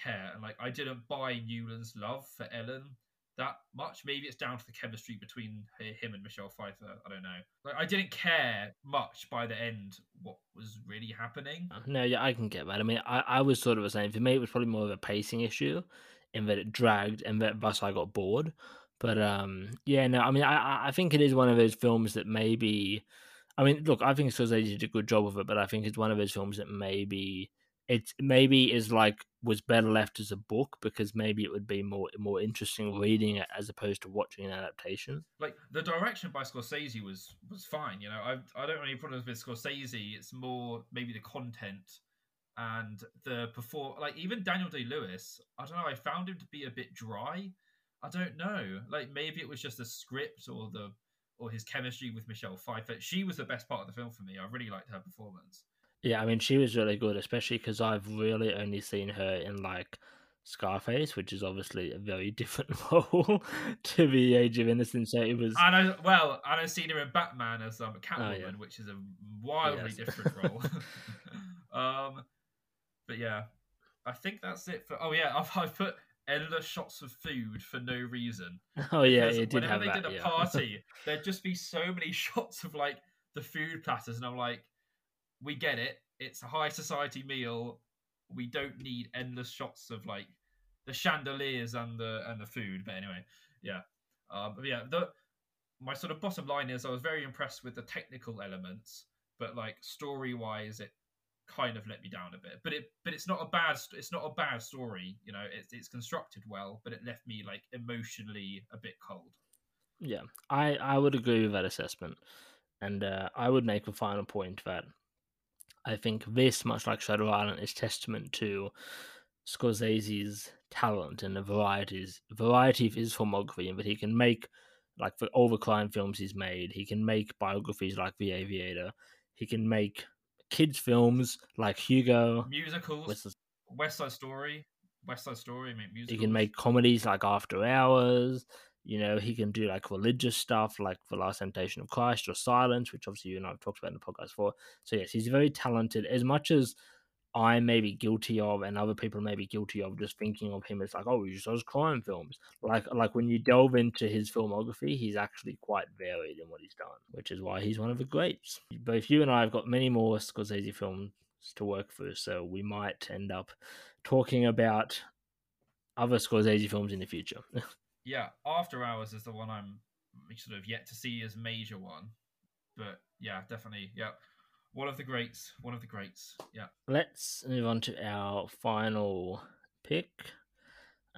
care. And like I didn't buy Newland's love for Ellen that much. Maybe it's down to the chemistry between him and Michelle Pfeiffer. I don't know. Like I didn't care much by the end what was really happening. Uh, no, yeah, I can get that. I mean, I, I was sort of the same. For me, it was probably more of a pacing issue in that it dragged and that thus I got bored. But um, yeah, no, I mean, I I think it is one of those films that maybe. I mean, look, I think Scorsese did a good job of it, but I think it's one of those films that maybe it maybe is like was better left as a book because maybe it would be more more interesting reading it as opposed to watching an adaptation. Like the direction by Scorsese was was fine. You know, I I don't any problems with Scorsese. It's more maybe the content and the perform. Like even Daniel Day Lewis, I don't know. I found him to be a bit dry. I don't know. Like maybe it was just the script or the or his chemistry with Michelle Pfeiffer. She was the best part of the film for me. I really liked her performance. Yeah, I mean, she was really good, especially because I've really only seen her in like Scarface, which is obviously a very <laughs> different role to the Age of Innocence. So it was. I know. Well, I've seen her in Batman as um, Catwoman, oh, yeah. which is a wildly yes. different <laughs> role. <laughs> um, but yeah, I think that's it for. Oh yeah, I've, I've put endless shots of food for no reason. Oh yeah, it did whenever have they that, did a yeah. party, there'd just be so many shots of like the food platters, and I'm like, we get it. It's a high society meal. We don't need endless shots of like the chandeliers and the and the food. But anyway, yeah, um, but yeah. The my sort of bottom line is I was very impressed with the technical elements, but like story wise, it kind of let me down a bit. But it but it's not a bad it's not a bad story. You know, it's it's constructed well, but it left me like emotionally a bit cold. Yeah, I I would agree with that assessment, and uh, I would make a final point that I think this, much like Shutter Island, is testament to Scorsese's talent and the varieties variety of his filmography, and that he can make like for all the crime films he's made, he can make biographies like The Aviator, he can make kids films like Hugo, musicals, West, West Side Story, West Side Story, make musicals. He can make comedies like After Hours. You know, he can do like religious stuff like The Last Temptation of Christ or Silence, which obviously you and I have talked about in the podcast before. So, yes, he's very talented. As much as I may be guilty of, and other people may be guilty of, just thinking of him as like, oh, he just does crime films. Like, like when you delve into his filmography, he's actually quite varied in what he's done, which is why he's one of the greats. Both you and I have got many more Scorsese films to work through, so we might end up talking about other Scorsese films in the future. <laughs> yeah, After Hours is the one I'm sort of yet to see as major one, but yeah, definitely, yeah, one of the greats, one of the greats. Yeah. Let's move on to our final pick,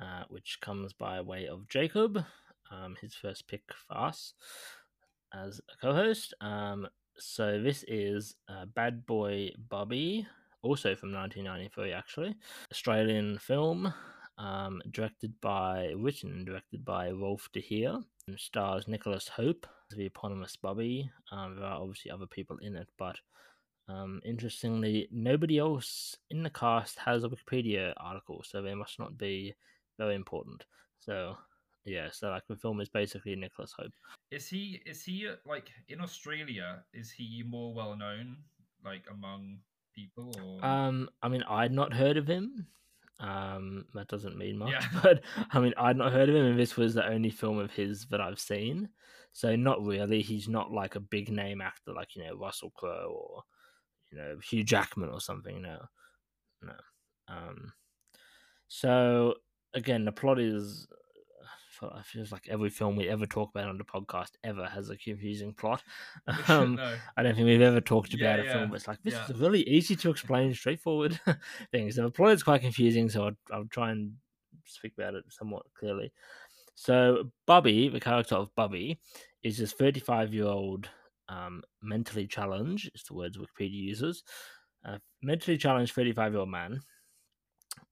uh, which comes by way of Jacob, um, his first pick for us as a co-host. Um, so this is uh, Bad Boy Bubby, also from 1993, actually, Australian film um, directed by, written and directed by Rolf de Heer, and stars Nicholas Hope, the eponymous Bubby. Um, there are obviously other people in it, but um, interestingly, nobody else in the cast has a Wikipedia article, so they must not be very important. So, yeah, so like the film is basically Nicholas Hope. Is he? Is he like in Australia? Is he more well known, like among people? Or... Um, I mean, I'd not heard of him. Um, that doesn't mean much, yeah. <laughs> but I mean, I'd not heard of him, and this was the only film of his that I've seen. So not really. He's not like a big name actor like you know Russell Crowe or you know Hugh Jackman or something. No, no. Um, so again, the plot is. It feels like every film we ever talk about on the podcast ever has a confusing plot. <laughs> Um, no. I don't think we've ever talked Yeah, about a yeah, film that's like this yeah. is a really easy to explain, straightforward <laughs> things. So the plot is quite confusing, so I'll, I'll try and speak about it somewhat clearly. So Bubby, the character of Bubby, is this 35 year old um, mentally challenged, is the words Wikipedia uses, uh, mentally challenged 35 year old man.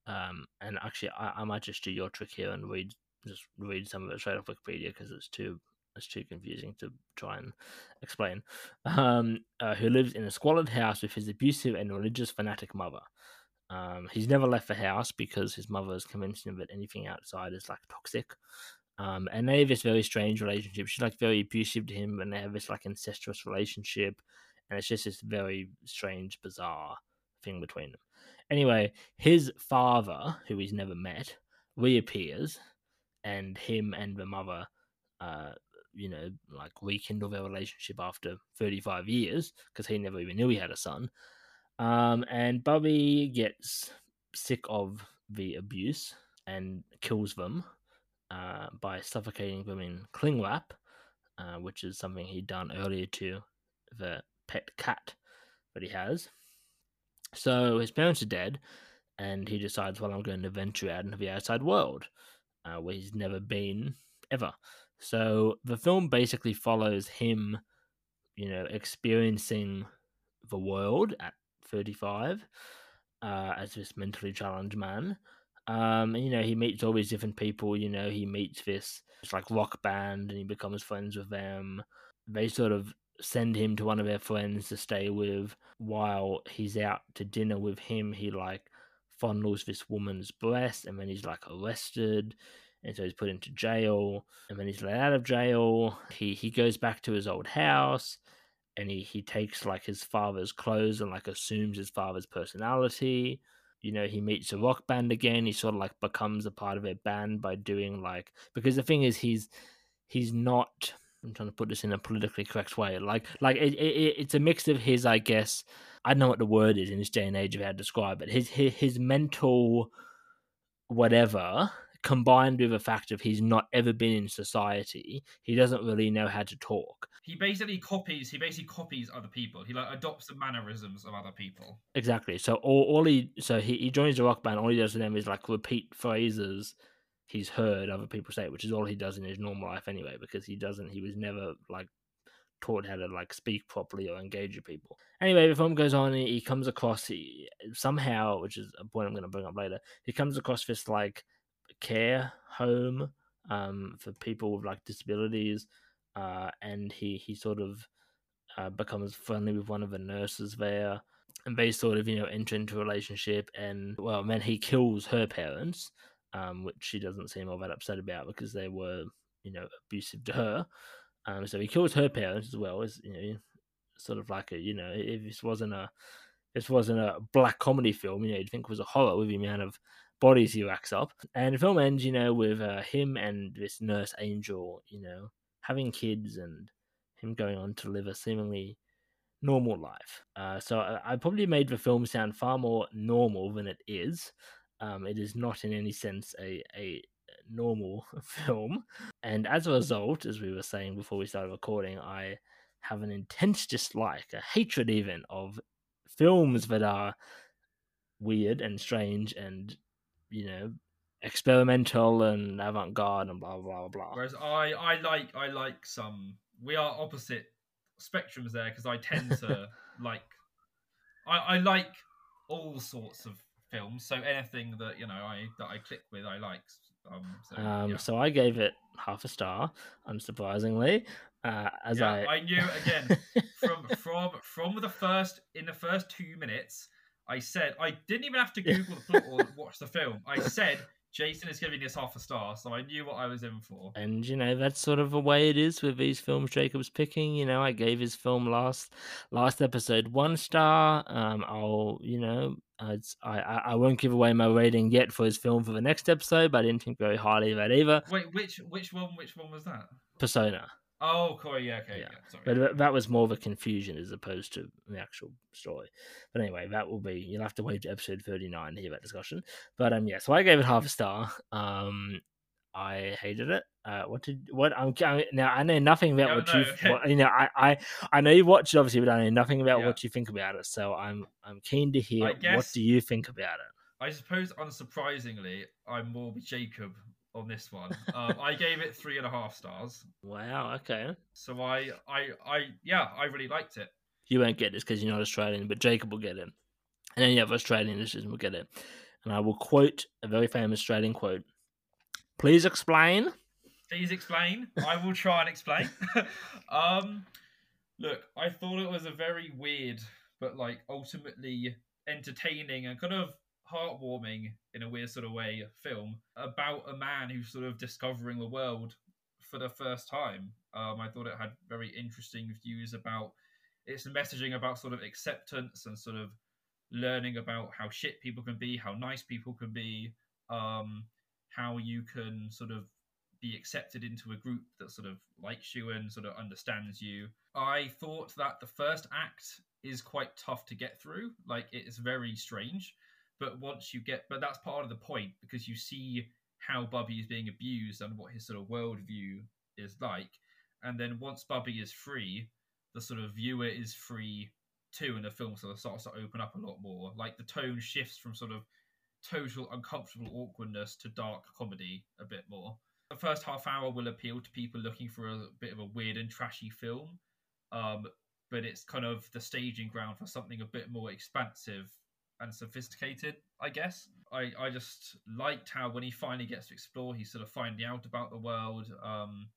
Um, and actually, I, I might just do your trick here and read just read some of it straight off Wikipedia because it's too it's too confusing to try and explain. Um, uh, who lives in a squalid house with his abusive and religious fanatic mother. Um, he's never left the house because his mother has convinced him that anything outside is like toxic. Um, and they have this very strange relationship. She's like very abusive to him, and they have this like incestuous relationship, and it's just this very strange, bizarre thing between them. Anyway, his father, who he's never met, reappears, and him and the mother, uh, you know, like rekindle their relationship after 35 years because he never even knew he had a son. Um, and Bubby gets sick of the abuse and kills them uh, by suffocating them in cling wrap, uh, which is something he'd done earlier to the pet cat that he has. So his parents are dead, and he decides, well, I'm going to venture out into the outside world, uh, where he's never been ever. So the film basically follows him, you know, experiencing the world at 35 uh, as this mentally challenged man. Um, and, you know, he meets all these different people. You know, he meets this, this like rock band, and he becomes friends with them. They sort of send him to one of their friends to stay with while he's out to dinner with him. He like fondles this woman's breast, and then he's like arrested, and so he's put into jail. And then he's let out of jail. He he goes back to his old house, and he he takes like his father's clothes and like assumes his father's personality. You know, he meets a rock band again. He sort of like becomes a part of a band by doing like because the thing is he's he's not. I'm trying to put this in a politically correct way. Like like it, it, it's a mix of his, I guess. I don't know what the word is in this day and age of how to describe it. His his, his mental whatever combined with the fact of he's not ever been in society, he doesn't really know how to talk. He basically copies. He basically copies other people. He like adopts the mannerisms of other people. Exactly. So all, all he so he, he joins the rock band. All he does with them is like repeat phrases he's heard other people say, which is all he does in his normal life anyway. Because he doesn't. He was never like taught how to like speak properly or engage with people. Anyway, the film goes on. He, he comes across he, somehow, which is a point I'm going to bring up later. He comes across this like care home um, for people with like disabilities, uh, and he he sort of uh, becomes friendly with one of the nurses there, and they sort of you know enter into a relationship, and well, then he kills her parents, um, which she doesn't seem all that upset about because they were you know abusive to her. Um, so he kills her parents as well as you know, sort of like a you know, if this wasn't a this wasn't a black comedy film, you know, you'd think it was a horror with the amount of bodies he racks up. And the film ends, you know, with uh, him and this nurse Angel, you know, having kids and him going on to live a seemingly normal life. Uh, so I, I probably made the film sound far more normal than it is. Um, it is not in any sense a, a normal <laughs> film. And as a result, as we were saying before we started recording, I have an intense dislike, a hatred even of films that are weird and strange and, you know, experimental and avant garde and blah blah blah. Whereas I, I like, I like some. We are opposite spectrums there because I tend to <laughs> like. I, I like all sorts of films, so anything that you know I that I click with, I like. Um, so, Um, yeah. So I gave it half a star, unsurprisingly. Uh, as Yeah, I, I knew again from <laughs> from from the first in the first two minutes. I said I didn't even have to Google the plot or watch the film. I said Jason is giving this half a star, so I knew what I was in for. and you know that's sort of the way it is with these films Jacob's picking. You know, I gave his film last last episode one star. Um, I'll you know I I I won't give away my rating yet for his film for the next episode, but I didn't think very highly of that either. Wait, which which one? Which one was that? Persona. Oh, Corey. Yeah, okay. Yeah. Yeah, sorry. But that- that was more of a confusion as opposed to the actual story. But anyway, that will be you'll have to wait to episode thirty nine to hear that discussion. But um, yeah, so I gave it half a star. Um, I hated it. Uh, what did what I'm I- now? I know nothing about Oh, what no, you okay. what, you know. I, I I know you watched it obviously, but I know nothing about Yeah. what you think about it. So I'm I'm keen to hear what do you think about it. I suppose, unsurprisingly, I'm more Jacob on this one. Um, I gave it three and a half stars. Wow. Okay. So I, I, I, yeah, I really liked it. You won't get this because you're not Australian, but Jacob will get it, and any other Australian listeners will get it. And I will quote a very famous Australian quote. Please explain. Please explain. I will try and explain. <laughs> um, look, I thought it was a very weird, but like ultimately entertaining and kind of heartwarming in a weird sort of way film about a man who's sort of discovering the world for the first time. Um, I thought it had very interesting views about its messaging about sort of acceptance and sort of learning about how shit people can be, how nice people can be, um, how you can sort of be accepted into a group that sort of likes you and sort of understands you. I thought that the first act is quite tough to get through. Like it is very strange, but once you get, but that's part of the point because you see how Bubby is being abused and what his sort of worldview is like, and then once Bubby is free, the sort of viewer is free too, and the film sort of starts to open up a lot more. Like the tone shifts from sort of total uncomfortable awkwardness to dark comedy a bit more. The first half hour will appeal to people looking for a bit of a weird and trashy film, um, but it's kind of the staging ground for something a bit more expansive and sophisticated, I guess. I, I just liked how when he finally gets to explore, he's sort of finding out about the world. Um,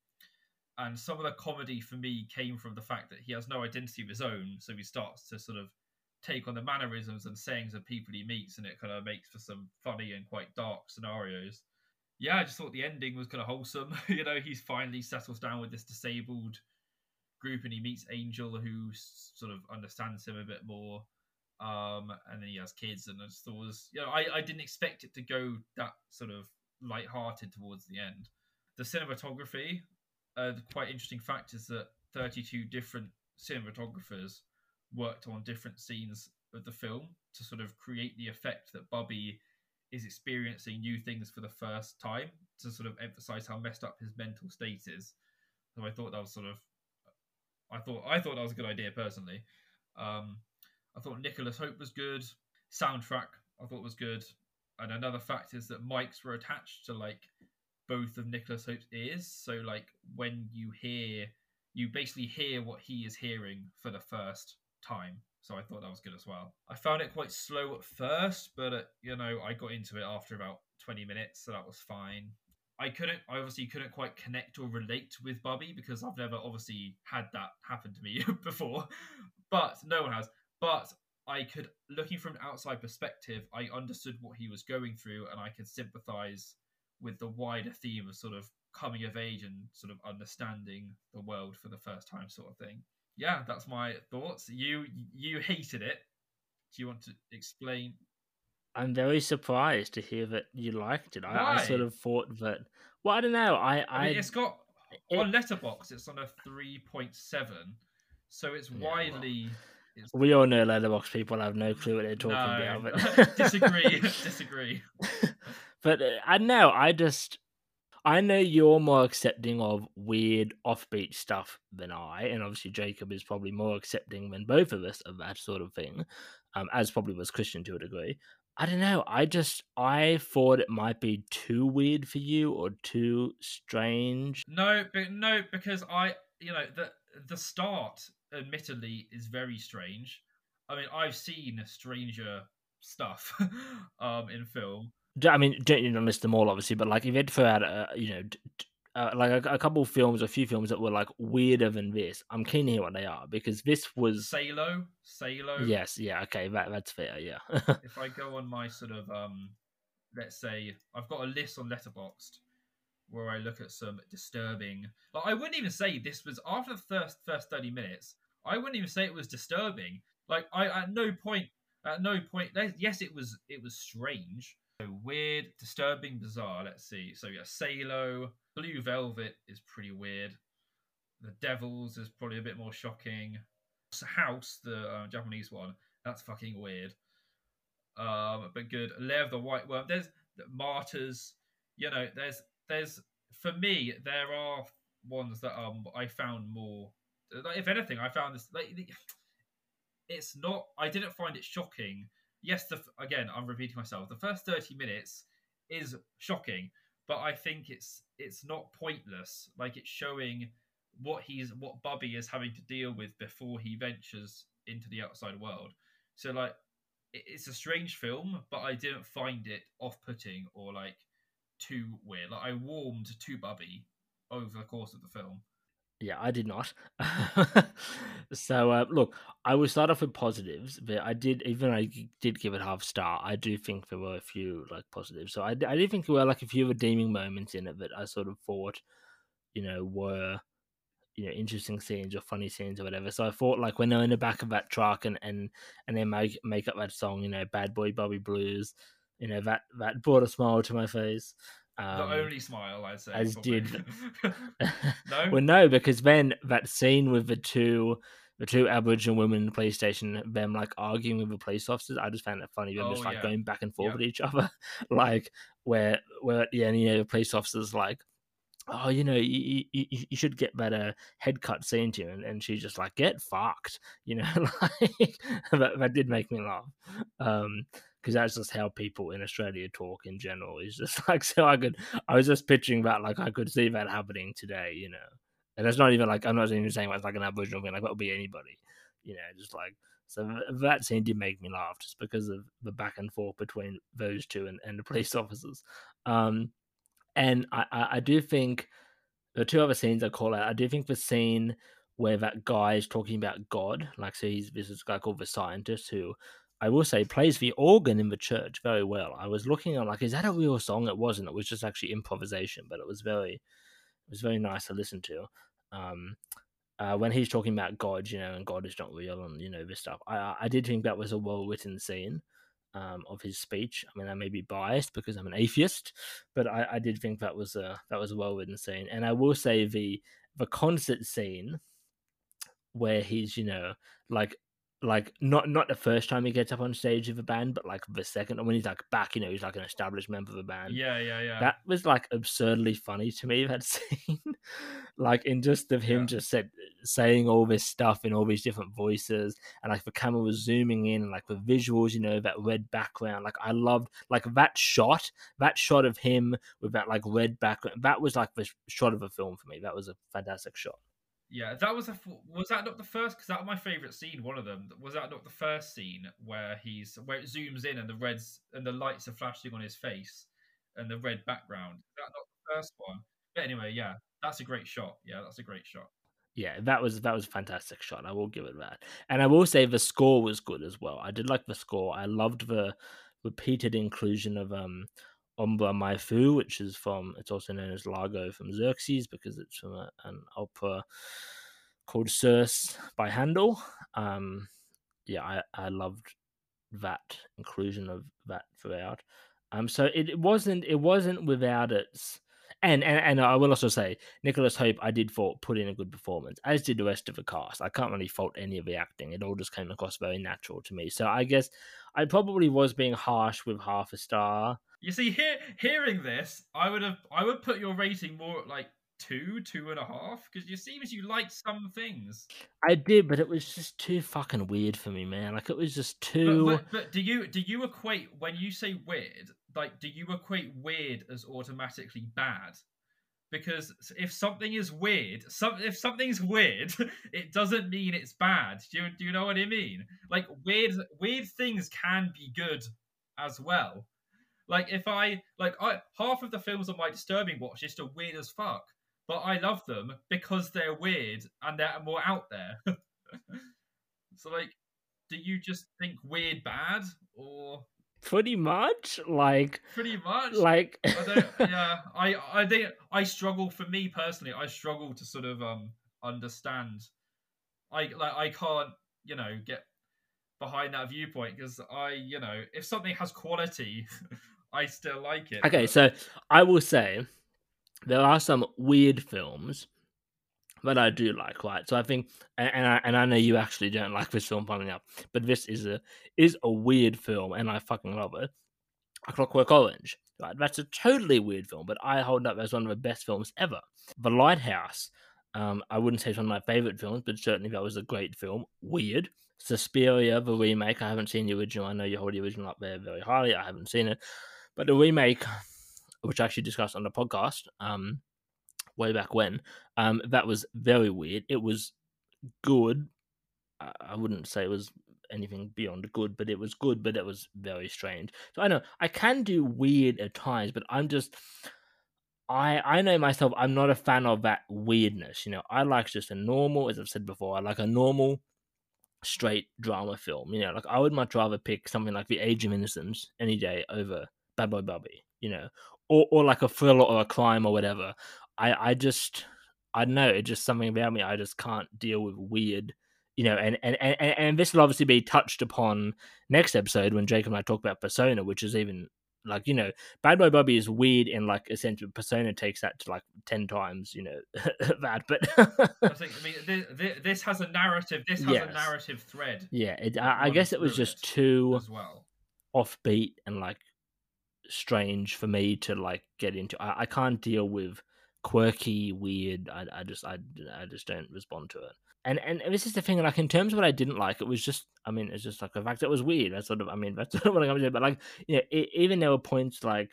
and some of the comedy for me came from the fact that he has no identity of his own, so he starts to sort of take on the mannerisms and sayings of people he meets, and it kind of makes for some funny and quite dark scenarios. Yeah, I just thought the ending was kind of wholesome. <laughs> you know, he finally settles down with this disabled group, and he meets Angel, who sort of understands him a bit more. Um, and then he has kids, and I just thought was, you know, I, I didn't expect it to go that sort of light-hearted towards the end. The cinematography, uh, the quite interesting fact is that 32 different cinematographers worked on different scenes of the film to sort of create the effect that Bubby is experiencing new things for the first time to sort of emphasize how messed up his mental state is. So I thought that was sort of I thought I thought that was a good idea personally. Um, I thought Nicholas Hope was good. Soundtrack I thought was good. And another fact is that mics were attached to like both of Nicholas Hope's ears. So like when you hear you basically hear what he is hearing for the first time. So I thought that was good as well. I found it quite slow at first, but uh, you know I got into it after about twenty minutes, so that was fine. I couldn't, I obviously couldn't quite connect or relate with Bubby because I've never obviously had that happen to me <laughs> before, but no one has. But I could, looking from an outside perspective, I understood what he was going through, and I could sympathize with the wider theme of sort of coming of age and sort of understanding the world for the first time, sort of thing. Yeah, that's my thoughts. You you hated it. Do you want to explain? I'm very surprised to hear that you liked it. I, I sort of thought that. Well, I don't know. I, I I, mean, it's got it- on Letterboxd. It's on a three point seven, so it's Yeah, well, widely. it's, we all know Letterboxd people have no clue what they're talking no, about. But <laughs> disagree. disagree. <laughs> but uh, I know. I just I know you're more accepting of weird offbeat stuff than I, and obviously Jacob is probably more accepting than both of us of that sort of thing, um, as probably was Christian to a degree. I don't know. I just I thought it might be too weird for you or too strange. No, but no, because I, you know, the the start, admittedly, is very strange. I mean, I've seen stranger stuff <laughs> um in film. I mean, don't you know list them all, obviously, but like if you had to throw out, uh, you know, uh, like a, a couple of films, a few films that were like weirder than this, I'm keen to hear what they are because this was. Salo, Salo. Yes, yeah, okay, that that's fair, yeah. <laughs> if I go on my sort of um, let's say I've got a list on Letterboxd where I look at some disturbing. But I wouldn't even say this was after the first first thirty minutes. I wouldn't even say it was disturbing. Like I at no point at no point. Yes, it was it was strange. So weird, disturbing, bizarre. Let's see. So yeah, Salo, Blue Velvet is pretty weird. The Devils is probably a bit more shocking. House, the uh, Japanese one, that's fucking weird. Um, but good. Lair of the White Worm. There's Martyrs. You know, there's there's for me there are ones that um I found more. Like, if anything, I found this like it's not. I didn't find it shocking. Yes, the again I'm repeating myself. The first thirty minutes is shocking, but I think it's it's not pointless. Like it's showing what he's what Bubby is having to deal with before he ventures into the outside world. So like it's a strange film, but I didn't find it off-putting or like too weird. Like I warmed to Bubby over the course of the film. Yeah, I did not. <laughs> so uh, look, I will start off with positives, but I did even I did give it half star. I do think there were a few like positives. So I, I did think there were like a few redeeming moments in it that I sort of thought, you know, were you know interesting scenes or funny scenes or whatever. So I thought like when they're in the back of that truck and and and they make make up that song, you know, Bad Boy Bubby Blues, you know that that brought a smile to my face. Um, the only smile I'd say. As probably. did <laughs> <laughs> no. well, no, because then that scene with the two the two Aboriginal women in the police station, them like arguing with the police officers, I just found that funny. Them Oh, just like yeah. going back and forth Yep. with each other, <laughs> like where where at the end, you know, the police officers like. Oh, you know, you, you, you should get better head cut scene to you, and, and she's just like, "Get fucked," you know. Like that, that did make me laugh, um, because that's just how people in Australia talk in general. It's just <laughs> like so. I could, I was just picturing that, like I could see that happening today, you know. And that's not even like I'm not even saying it's like an Aboriginal thing. Like that would be anybody, you know. Just like so that scene did make me laugh just because of the back and forth between those two and, and the police <laughs> officers. Um, and I, I, I do think the two other scenes I call out. I do think the scene where that guy is talking about God, like so he's this is a guy called the scientist who I will say plays the organ in the church very well. I was looking on like, is that a real song? It wasn't. It was just actually improvisation, but it was very, it was very nice to listen to. Um, uh, when he's talking about God, you know, and God is not real, and you know this stuff. I I- I did think that was a well written scene um, of his speech. I mean, I may be biased because I'm an atheist, but I, I did think that was a that was a well written scene. And I will say the the concert scene where he's you know like like not not the first time he gets up on stage with a band, but like the second when he's like back, you know, he's like an established member of a band. Yeah, yeah, yeah. That was like absurdly funny to me. <laughs> That scene, like in just of him Yeah. just said saying all this stuff in all these different voices, and like the camera was zooming in, and like the visuals, you know, that red background. Like I loved like that shot, that shot of him with that like red background. That was like the shot of a film for me. That was a fantastic shot. Yeah, that was a was that not the first? Because that was my favorite scene. One of them was that not the first scene where he's where it zooms in and the reds and the lights are flashing on his face and the red background. Is that not the first one? But anyway, yeah, that's a great shot. Yeah, that's a great shot. Yeah, that was that was a fantastic shot. I will give it that. And I will say the score was good as well. I did like the score. I loved the repeated inclusion of um Ombra Mai Fu, which is from it's also known as Largo from Xerxes because it's from a, an opera called Serse by Handel. Um yeah, I, I loved that inclusion of that throughout. Um so it, it wasn't it wasn't without its and, and and I will also say Nicholas Hope, I did thought put in a good performance, as did the rest of the cast. I can't really fault any of the acting; it all just came across very natural to me. So I guess I probably was being harsh with half a star. You see, hear, hearing this, I would have I would put your rating more like two, two and a half, because you seem as you liked some things. I did, but it was just too fucking weird for me, man. Like it was just But, too. but, but do you do you equate when you say weird? Like, do you equate weird as automatically bad? Because if something is weird, some if something's weird, <laughs> it doesn't mean it's bad. Do you do you know what I mean? Like weird weird things can be good as well. Like if I like I half of the films on my disturbing watch list are weird as fuck, but I love them because they're weird and they're more out there. <laughs> so like, do you just think weird bad or pretty much like pretty much? like I. <laughs> Yeah, I I think I struggle. For me personally, I struggle to sort of um understand. I like I can't you know get behind that viewpoint because I you know if something has quality, <laughs> I still like it. Okay, but- so I will say there are some weird films but I do like, right? So I think, and, and I and I know you actually don't like this film, following up, but this is a is a weird film, and I fucking love it. A Clockwork Orange, right? That's a totally weird film, but I hold up as one of the best films ever. The Lighthouse, um, I wouldn't say it's one of my favorite films, but certainly that was a great film. Weird. Suspiria, the remake. I haven't seen the original. I know you hold the original up there very highly. I haven't seen it, but the remake, which I actually discussed on the podcast, um, way back when, um, that was very weird. It was good. I, wouldn't say it was anything beyond good, but it was good, but it was very strange. So I know I can do weird at times, but I'm just I I know myself I'm not a fan of that weirdness. You know, I like just a normal, as I've said before, I like a normal straight drama film. You know, like I would much rather pick something like The Age of Innocence any day over Bad Boy Bubby, you know, or or like a thriller or a crime or whatever. I I just I don't know, it's just something about me. I just can't deal with weird you know, and, and, and, and this will obviously be touched upon next episode when Jacob and I talk about Persona, which is even like, you know, Bad Boy Bubby is weird in like essentially Persona takes that to like 10 times, you know, <laughs> that. But I think, I mean, this, this, has a narrative, this has yes. a narrative thread. Yeah, it, I, I guess it was just too as well offbeat and like strange for me to like get into. I, I can't deal with quirky, weird. I, I just I, I just don't respond to it and and this is the thing like in terms of what i didn't like it was just i mean it's just like the fact that it was weird that's sort of i mean that's <laughs> sort of what i'm saying but like you know it, even there were points like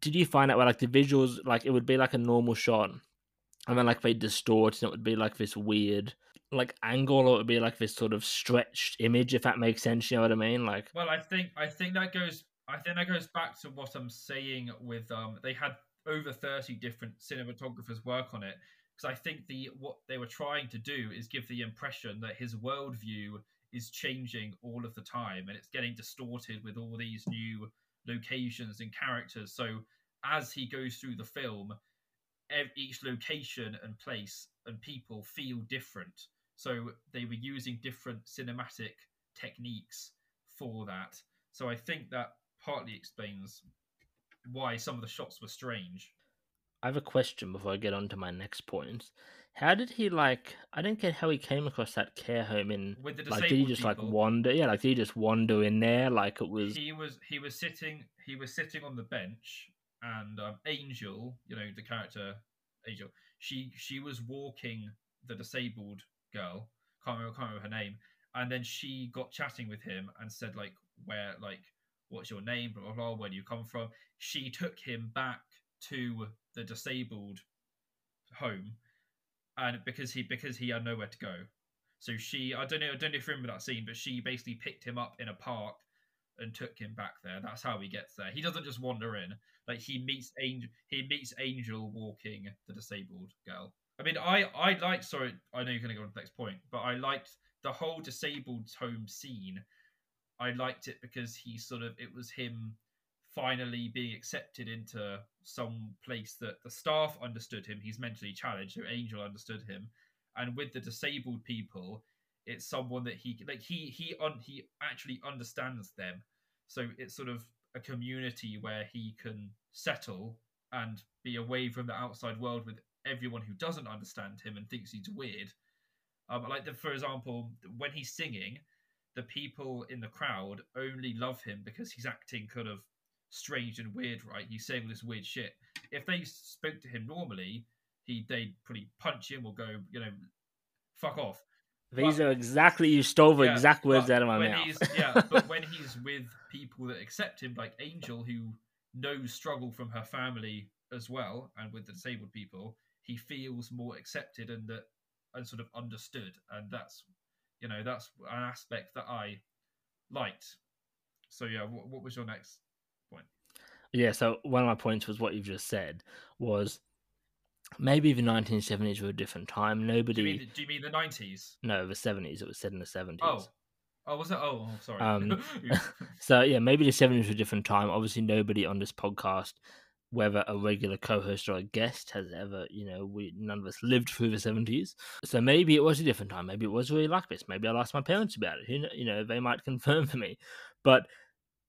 did you find out where like the visuals like it would be like a normal shot and then like they distort and it would be like this weird like angle or it would be like this sort of stretched image if that makes sense you know what i mean like well i think i think that goes i think that goes back to what i'm saying with um they had over 30 different cinematographers work on it because I think the what they were trying to do is give the impression that his worldview is changing all of the time and it's getting distorted with all these new locations and characters. So as he goes through the film, each location and place and people feel different. So they were using different cinematic techniques for that. So I think that partly explains why some of the shots were strange. I have a question before I get on to my next point. How did he like? I don't get how he came across that care home in. With the disabled like, did he just people, like wander? Yeah, like did he just wander in there? Like it was. He was. He was sitting. He was sitting on the bench, and um, Angel, you know, the character Angel, she she was walking the disabled girl. Can't remember, can't remember her name. And then she got chatting with him and said like, where like, what's your name? Blah blah blah. Where do you come from? She took him back to the disabled home, and because he because he had nowhere to go, so she I don't know I don't know if you remember that scene, but she basically picked him up in a park and took him back there. That's how he gets there. He doesn't just wander in. Like he meets Angel. He meets Angel walking the disabled girl. I mean, I I liked. Sorry, I know you're going to go on to the next point, but I liked the whole disabled home scene. I liked it because he sort of it was him finally being accepted into some place that the staff understood him. He's mentally challenged, so Angel understood him, and with the disabled people, it's someone that he like he he un, he actually understands them. So it's sort of a community where he can settle and be away from the outside world with everyone who doesn't understand him and thinks he's weird. Um, like the, for example, when he's singing, the people in the crowd only love him because he's acting kind of strange and weird, right? He's saying all this weird shit. If they spoke to him normally, he they'd probably punch him or go, you know, fuck off. These but, are exactly you stole the yeah, exact words out of my mouth. yeah, <laughs> but when he's with people that accept him, like Angel, who knows struggle from her family as well, and with the disabled people, he feels more accepted and that and sort of understood, and that's you know that's an aspect that I liked. So yeah, what, what was your next point? yeah, so one of my points was what you've just said was maybe the 1970s were a different time. Nobody. Do you mean, do you mean the 90s? No, the 70s. It was said in the 70s. Oh. Oh, was it? Oh, sorry. Um, <laughs> <laughs> so yeah, maybe the 70s were a different time. Obviously, nobody on this podcast, whether a regular co-host or a guest, has ever, you know, we none of us lived through the 70s. So maybe it was a different time. Maybe it was really like this. Maybe I'll ask my parents about it. Who, you know, they might <laughs> confirm for me. But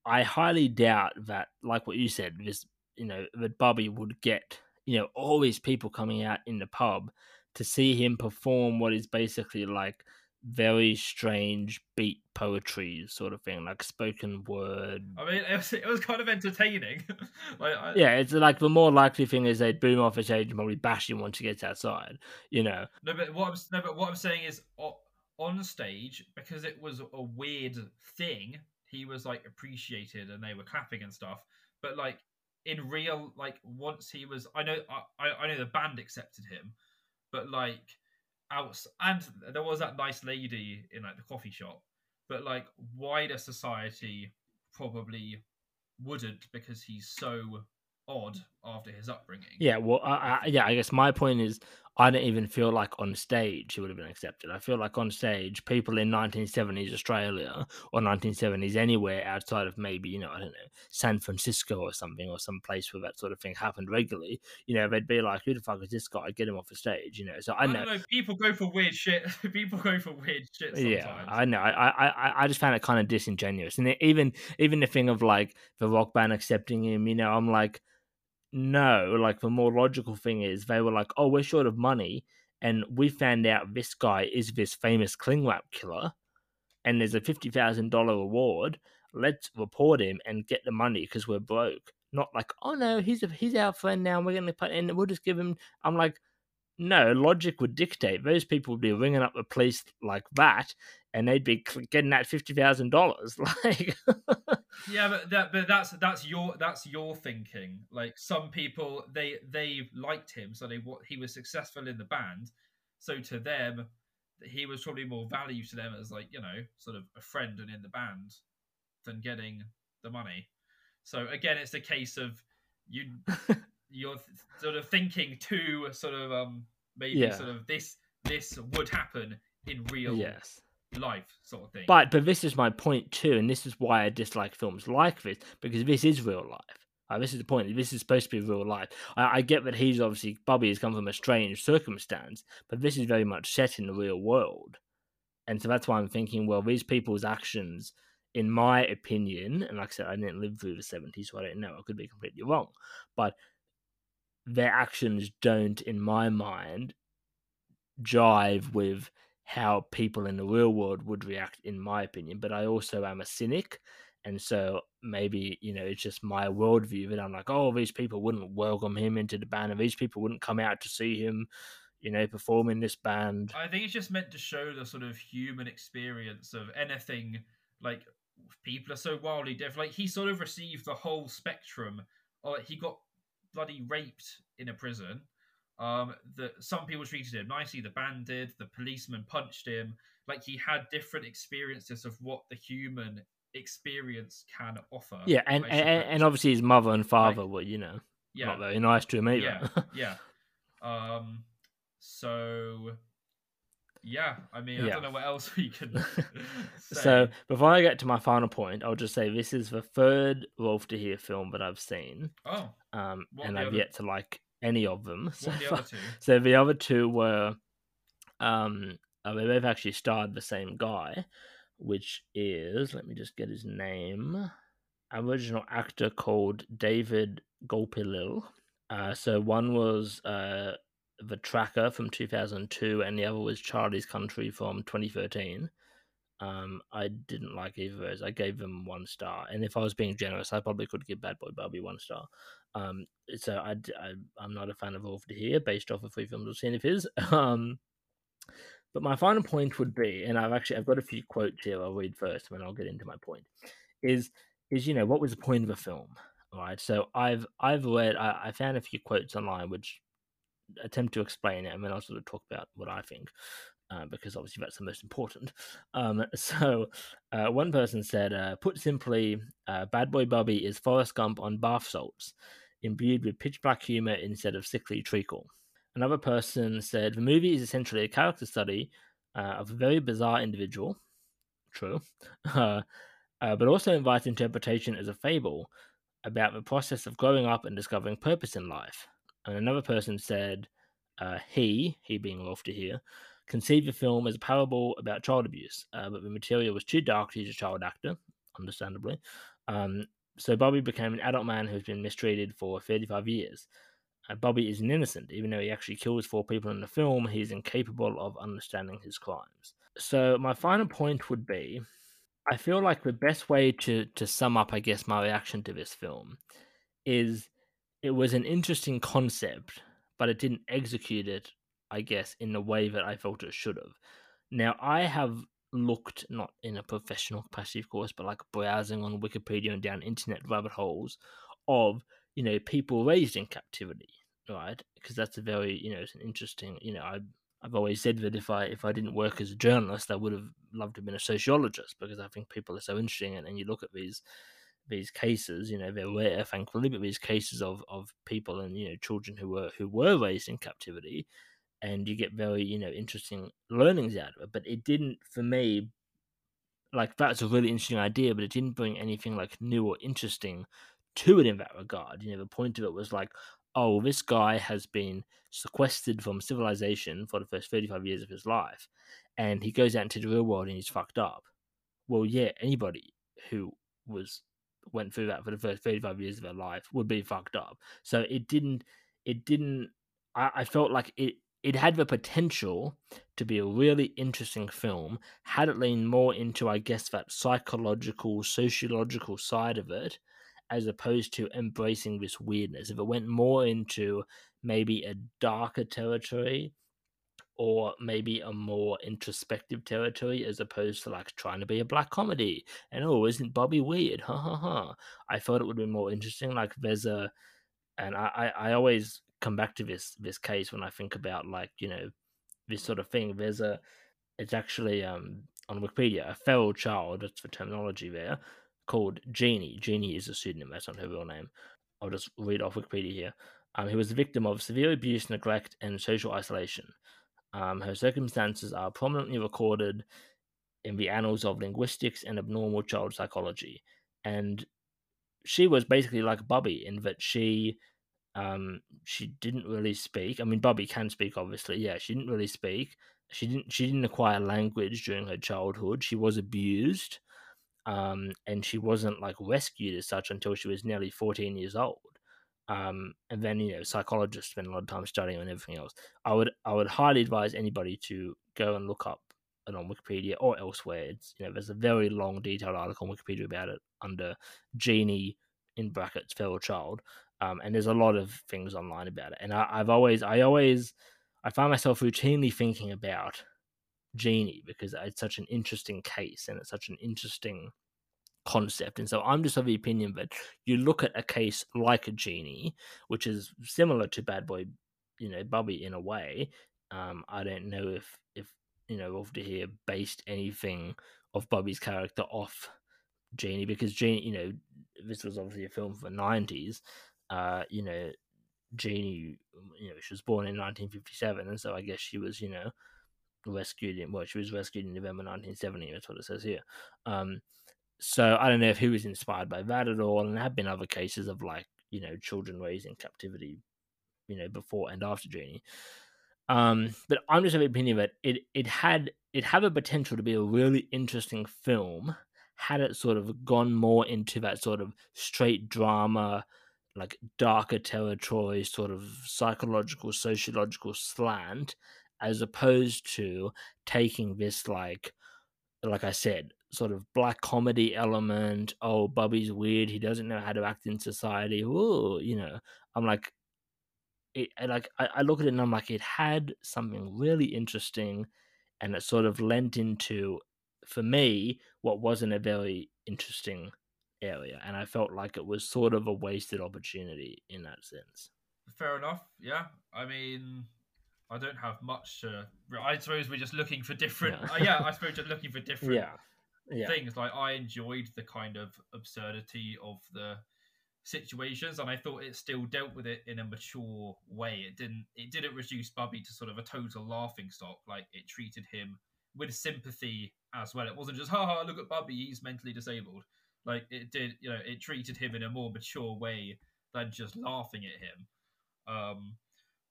I highly doubt that, like what you said, this you know that Bubby would get you know all these people coming out in the pub to see him perform what is basically like very strange beat poetry sort of thing, like spoken word. I mean, it was, it was kind of entertaining. <laughs> like, I, Yeah, it's like the more likely thing is they'd boom off a stage and probably bash him once he gets outside. You know, No, but what I'm no, but what I'm saying is on stage because it was a weird thing. He was like appreciated and they were clapping and stuff. But like in real, like once he was, I know, I, I- I know the band accepted him, but like and there was that nice lady in like the coffee shop. But like wider society probably wouldn't because he's so odd after his upbringing. Yeah, well, I, I, yeah, I guess my point is, I don't even feel like on stage he would have been accepted. I feel like on stage, people in 1970s Australia or 1970s anywhere outside of maybe you know I don't know San Francisco or something or some place where that sort of thing happened regularly. You know, they'd be like, "Who the fuck is this guy? Get him off the stage." You know, so I I know. know. People go for weird shit. <laughs> People go for weird shit sometimes. Yeah, I know. I, I, I, I just found it kind of disingenuous, and even, even the thing of like the rock band accepting him. You know, I'm like, no. Like the more logical thing is they were like, oh, we're short of money, and we found out this guy is this famous cling wrap killer, and there's a fifty thousand dollar reward. Let's report him and get the money because we're broke. Not like, oh no, he's a, he's our friend now. And we're gonna put and we'll just give him. I'm like, no, logic would dictate those people would be ringing up the police like that, and they'd be getting that fifty thousand dollars. <laughs> Like, Yeah, but that but that's that's your that's your thinking. Like some people they they liked him, so they wa- he was successful in the band. So to them, he was probably more value to them as like you know sort of a friend and in the band than getting the money. So again, it's a case of you <laughs> you're th- sort of thinking too sort of um maybe Yeah. sort of this this would happen in real yes, life sort of thing. but but this is my point too, and this is why I dislike films like this because this is real life. Uh, this is the point. This is supposed to be real life. I, I get that he's obviously Bubby has come from a strange circumstance, but this is very much set in the real world, and so that's why I'm thinking. Well, these people's actions, in my opinion, and like I said, I didn't live through the '70s, so I don't know. I could be completely wrong, but their actions don't, in my mind, jive with how people in the real world would react, in my opinion. But I also am a cynic. And so maybe, you know, it's just my worldview that I'm like, oh, these people wouldn't welcome him into the band and these people wouldn't come out to see him, you know, perform in this band. I think it's just meant to show the sort of human experience of anything. Like people are so wildly different. Like he sort of received the whole spectrum. Or he got bloody raped in a prison. Um, that some people treated him nicely. The band did. The policeman punched him. Like he had different experiences of what the human experience can offer. Yeah, and, and, and obviously his mother and father were, you know, yeah, not very nice to him either. yeah, <laughs> yeah. Um, so yeah, I mean, I don't know what else <laughs> we can <laughs> so before I get to my final point, I'll just say this is the third Rolf de Heer film that I've seen, oh, um, and I've other- yet to like any of them. <laughs> So the other two? So the other two were, um, uh, they both actually starred the same guy, which is let me just get his name, original actor called David Gulpilil. Uh, so one was uh, the Tracker from 2002, and the other was Charlie's Country from 2013. Um, I didn't like either of those. I gave them one star, and if I was being generous, I probably could give Bad Boy Bubby one star. Um, so I, I am not a fan of Rolf de Heer, based off of three films I've seen of his. <laughs> Um, but my final point would be, and I've actually I've got a few quotes here. I'll read first, and then I'll get into my point. Is is you know what was the point of a film? All right, so I've I've read I, I found a few quotes online which attempt to explain it, and then I'll sort of talk about what I think. Uh, because obviously that's the most important. Um, <laughs> so, uh, one person said, uh, put simply, uh, Bad Boy Bubby is Forrest Gump on bath salts, imbued with pitch black humor instead of sickly treacle. Another person said, the movie is essentially a character study uh, of a very bizarre individual. True. <laughs> Uh, but also invites interpretation as a fable about the process of growing up and discovering purpose in life. And another person said, uh, he, he being de Heer, conceived the film as a parable about child abuse, uh, but the material was too dark to use a child actor, understandably. Um, so Bubby became an adult man who's been mistreated for 35 years. Uh, Bubby is an innocent, even though he actually kills four people in the film. He's incapable of understanding his crimes. So my final point would be, I feel like the best way to to sum up, I guess, my reaction to this film is it was an interesting concept, but it didn't execute it, I guess, in the way that I felt it should have. Now, I have looked, not in a professional capacity, of course, but like browsing on Wikipedia and down internet rabbit holes of, you know, people raised in captivity, right? Because that's a very, you know, it's an interesting, you know, I I've always said that if I if I didn't work as a journalist, I would have loved to have been a sociologist because I think people are so interesting. And, and you look at these these cases, you know, they're thankfully, but these cases of, of people and you know children who were who were raised in captivity, and you get very you know interesting learnings out of it. But it didn't, for me, like that's a really interesting idea, but it didn't bring anything like new or interesting to it in that regard. You know, the point of it was like, oh, this guy has been sequestered from civilization for the first thirty five years of his life, and he goes out into the real world and he's fucked up. Well, yeah, anybody who was went through that for the first 35 years of their life would be fucked up. So it didn't, it didn't, I, I felt like it, it had the potential to be a really interesting film had it leaned more into, I guess, that psychological, sociological side of it, as opposed to embracing this weirdness. If it went more into maybe a darker territory, or maybe a more introspective territory as opposed to like trying to be a black comedy. And oh, isn't Bubby weird? Ha ha ha. I thought it would be more interesting. Like there's a, and I, I, I always come back to this this case when I think about like you know this sort of thing. There's a, it's actually um on Wikipedia a feral child. That's the terminology there. Called Genie. Genie is a pseudonym. That's not her real name. I'll just read off Wikipedia here. Um, he was the victim of severe abuse, neglect, and social isolation. Um, her circumstances are prominently recorded in the annals of linguistics and abnormal child psychology. And she was basically like Bubby in that she um she didn't really speak. I mean Bubby can speak obviously. Yeah, she didn't really speak. She didn't she didn't acquire language during her childhood. She was abused. Um and she wasn't like rescued as such until she was nearly 14 years old. Um, and then you know psychologists spend a lot of time studying and everything else. I would I would highly advise anybody to go and look up it on Wikipedia or elsewhere. It's you know there's a very long detailed article on Wikipedia about it under Genie in brackets feral child, um, and there's a lot of things online about it. And I, I've always I always I find myself routinely thinking about Genie because it's such an interesting case and it's such an interesting concept. And so I'm just of the opinion that you look at a case like a genie, which is similar to Bad Boy, you know, Bubby in a way. Um, I don't know if if you know Over here based anything of Bubby's character off Genie because Genie, you know, this was obviously a film for the nineties. Uh, you know, Genie, you know, she was born in 1957, and so I guess she was, you know, rescued in well, she was rescued in November 1970. That's what it says here. Um, so I don't know if he was inspired by that at all. And there have been other cases of like, you know, children raised in captivity, you know, before and after Genie. Um, but I'm just of the opinion that it it had it had a potential to be a really interesting film had it sort of gone more into that sort of straight drama, like darker territory, sort of psychological, sociological slant, as opposed to taking this like like I said, sort of black comedy element. Oh, Bubby's weird. He doesn't know how to act in society. Oh, you know, I'm like, it, like I, I look at it and I'm like, it had something really interesting, and it sort of lent into, for me, what wasn't a very interesting area, and I felt like it was sort of a wasted opportunity in that sense. Fair enough. Yeah, I mean, I don't have much to. I suppose we're just looking for different. Yeah, uh, yeah I suppose just looking for <laughs> different yeah. Yeah. things. Like I enjoyed the kind of absurdity of the situations, and I thought it still dealt with it in a mature way. It didn't. It didn't reduce Bubby to sort of a total laughing stock. Like it treated him with sympathy as well. It wasn't just, "Ha ha, look at Bubby, he's mentally disabled." Like it did. You know, it treated him in a more mature way than just laughing at him. Um,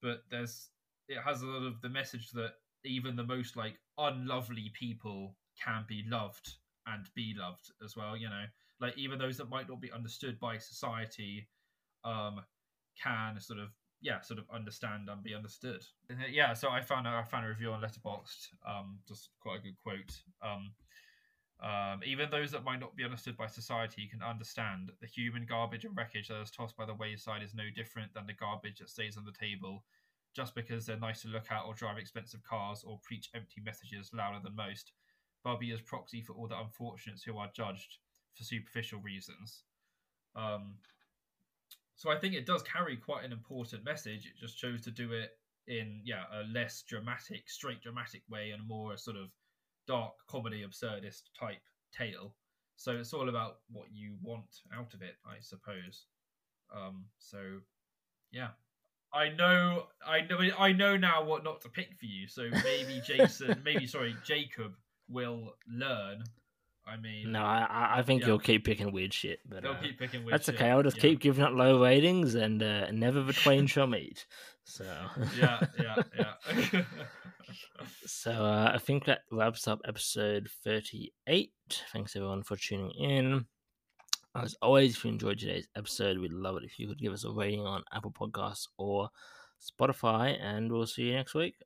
but there's it has a lot of the message that even the most like unlovely people can be loved and be loved as well you know like even those that might not be understood by society um can sort of yeah, sort of understand and be understood. Yeah, so I found a, I found a review on Letterboxd, um, just quite a good quote. Um, um, even those that might not be understood by society can understand the human garbage and wreckage that is tossed by the wayside is no different than the garbage that stays on the table. Just because they're nice to look at or drive expensive cars or preach empty messages louder than most, Bubby is proxy for all the unfortunates who are judged for superficial reasons. Um, so I think it does carry quite an important message. It just chose to do it in yeah a less dramatic, straight dramatic way and more sort of dark comedy absurdist type tale. So it's all about what you want out of it, I suppose. Um, so yeah, I know, I know, I know now what not to pick for you. So maybe <laughs> Jason, maybe sorry, Jacob will learn. I mean, No, I I think Yeah. you'll keep picking weird shit, but they'll uh, keep picking. Weird that's shit. okay. I'll just yeah. keep giving it low ratings, and uh, never <laughs> the twain shall meet. So Yeah, yeah, yeah. <laughs> So uh, I think that wraps up episode 38. Thanks everyone for tuning in. As always, if you enjoyed today's episode, we'd love it if you could give us a rating on Apple Podcasts or Spotify, and we'll see you next week.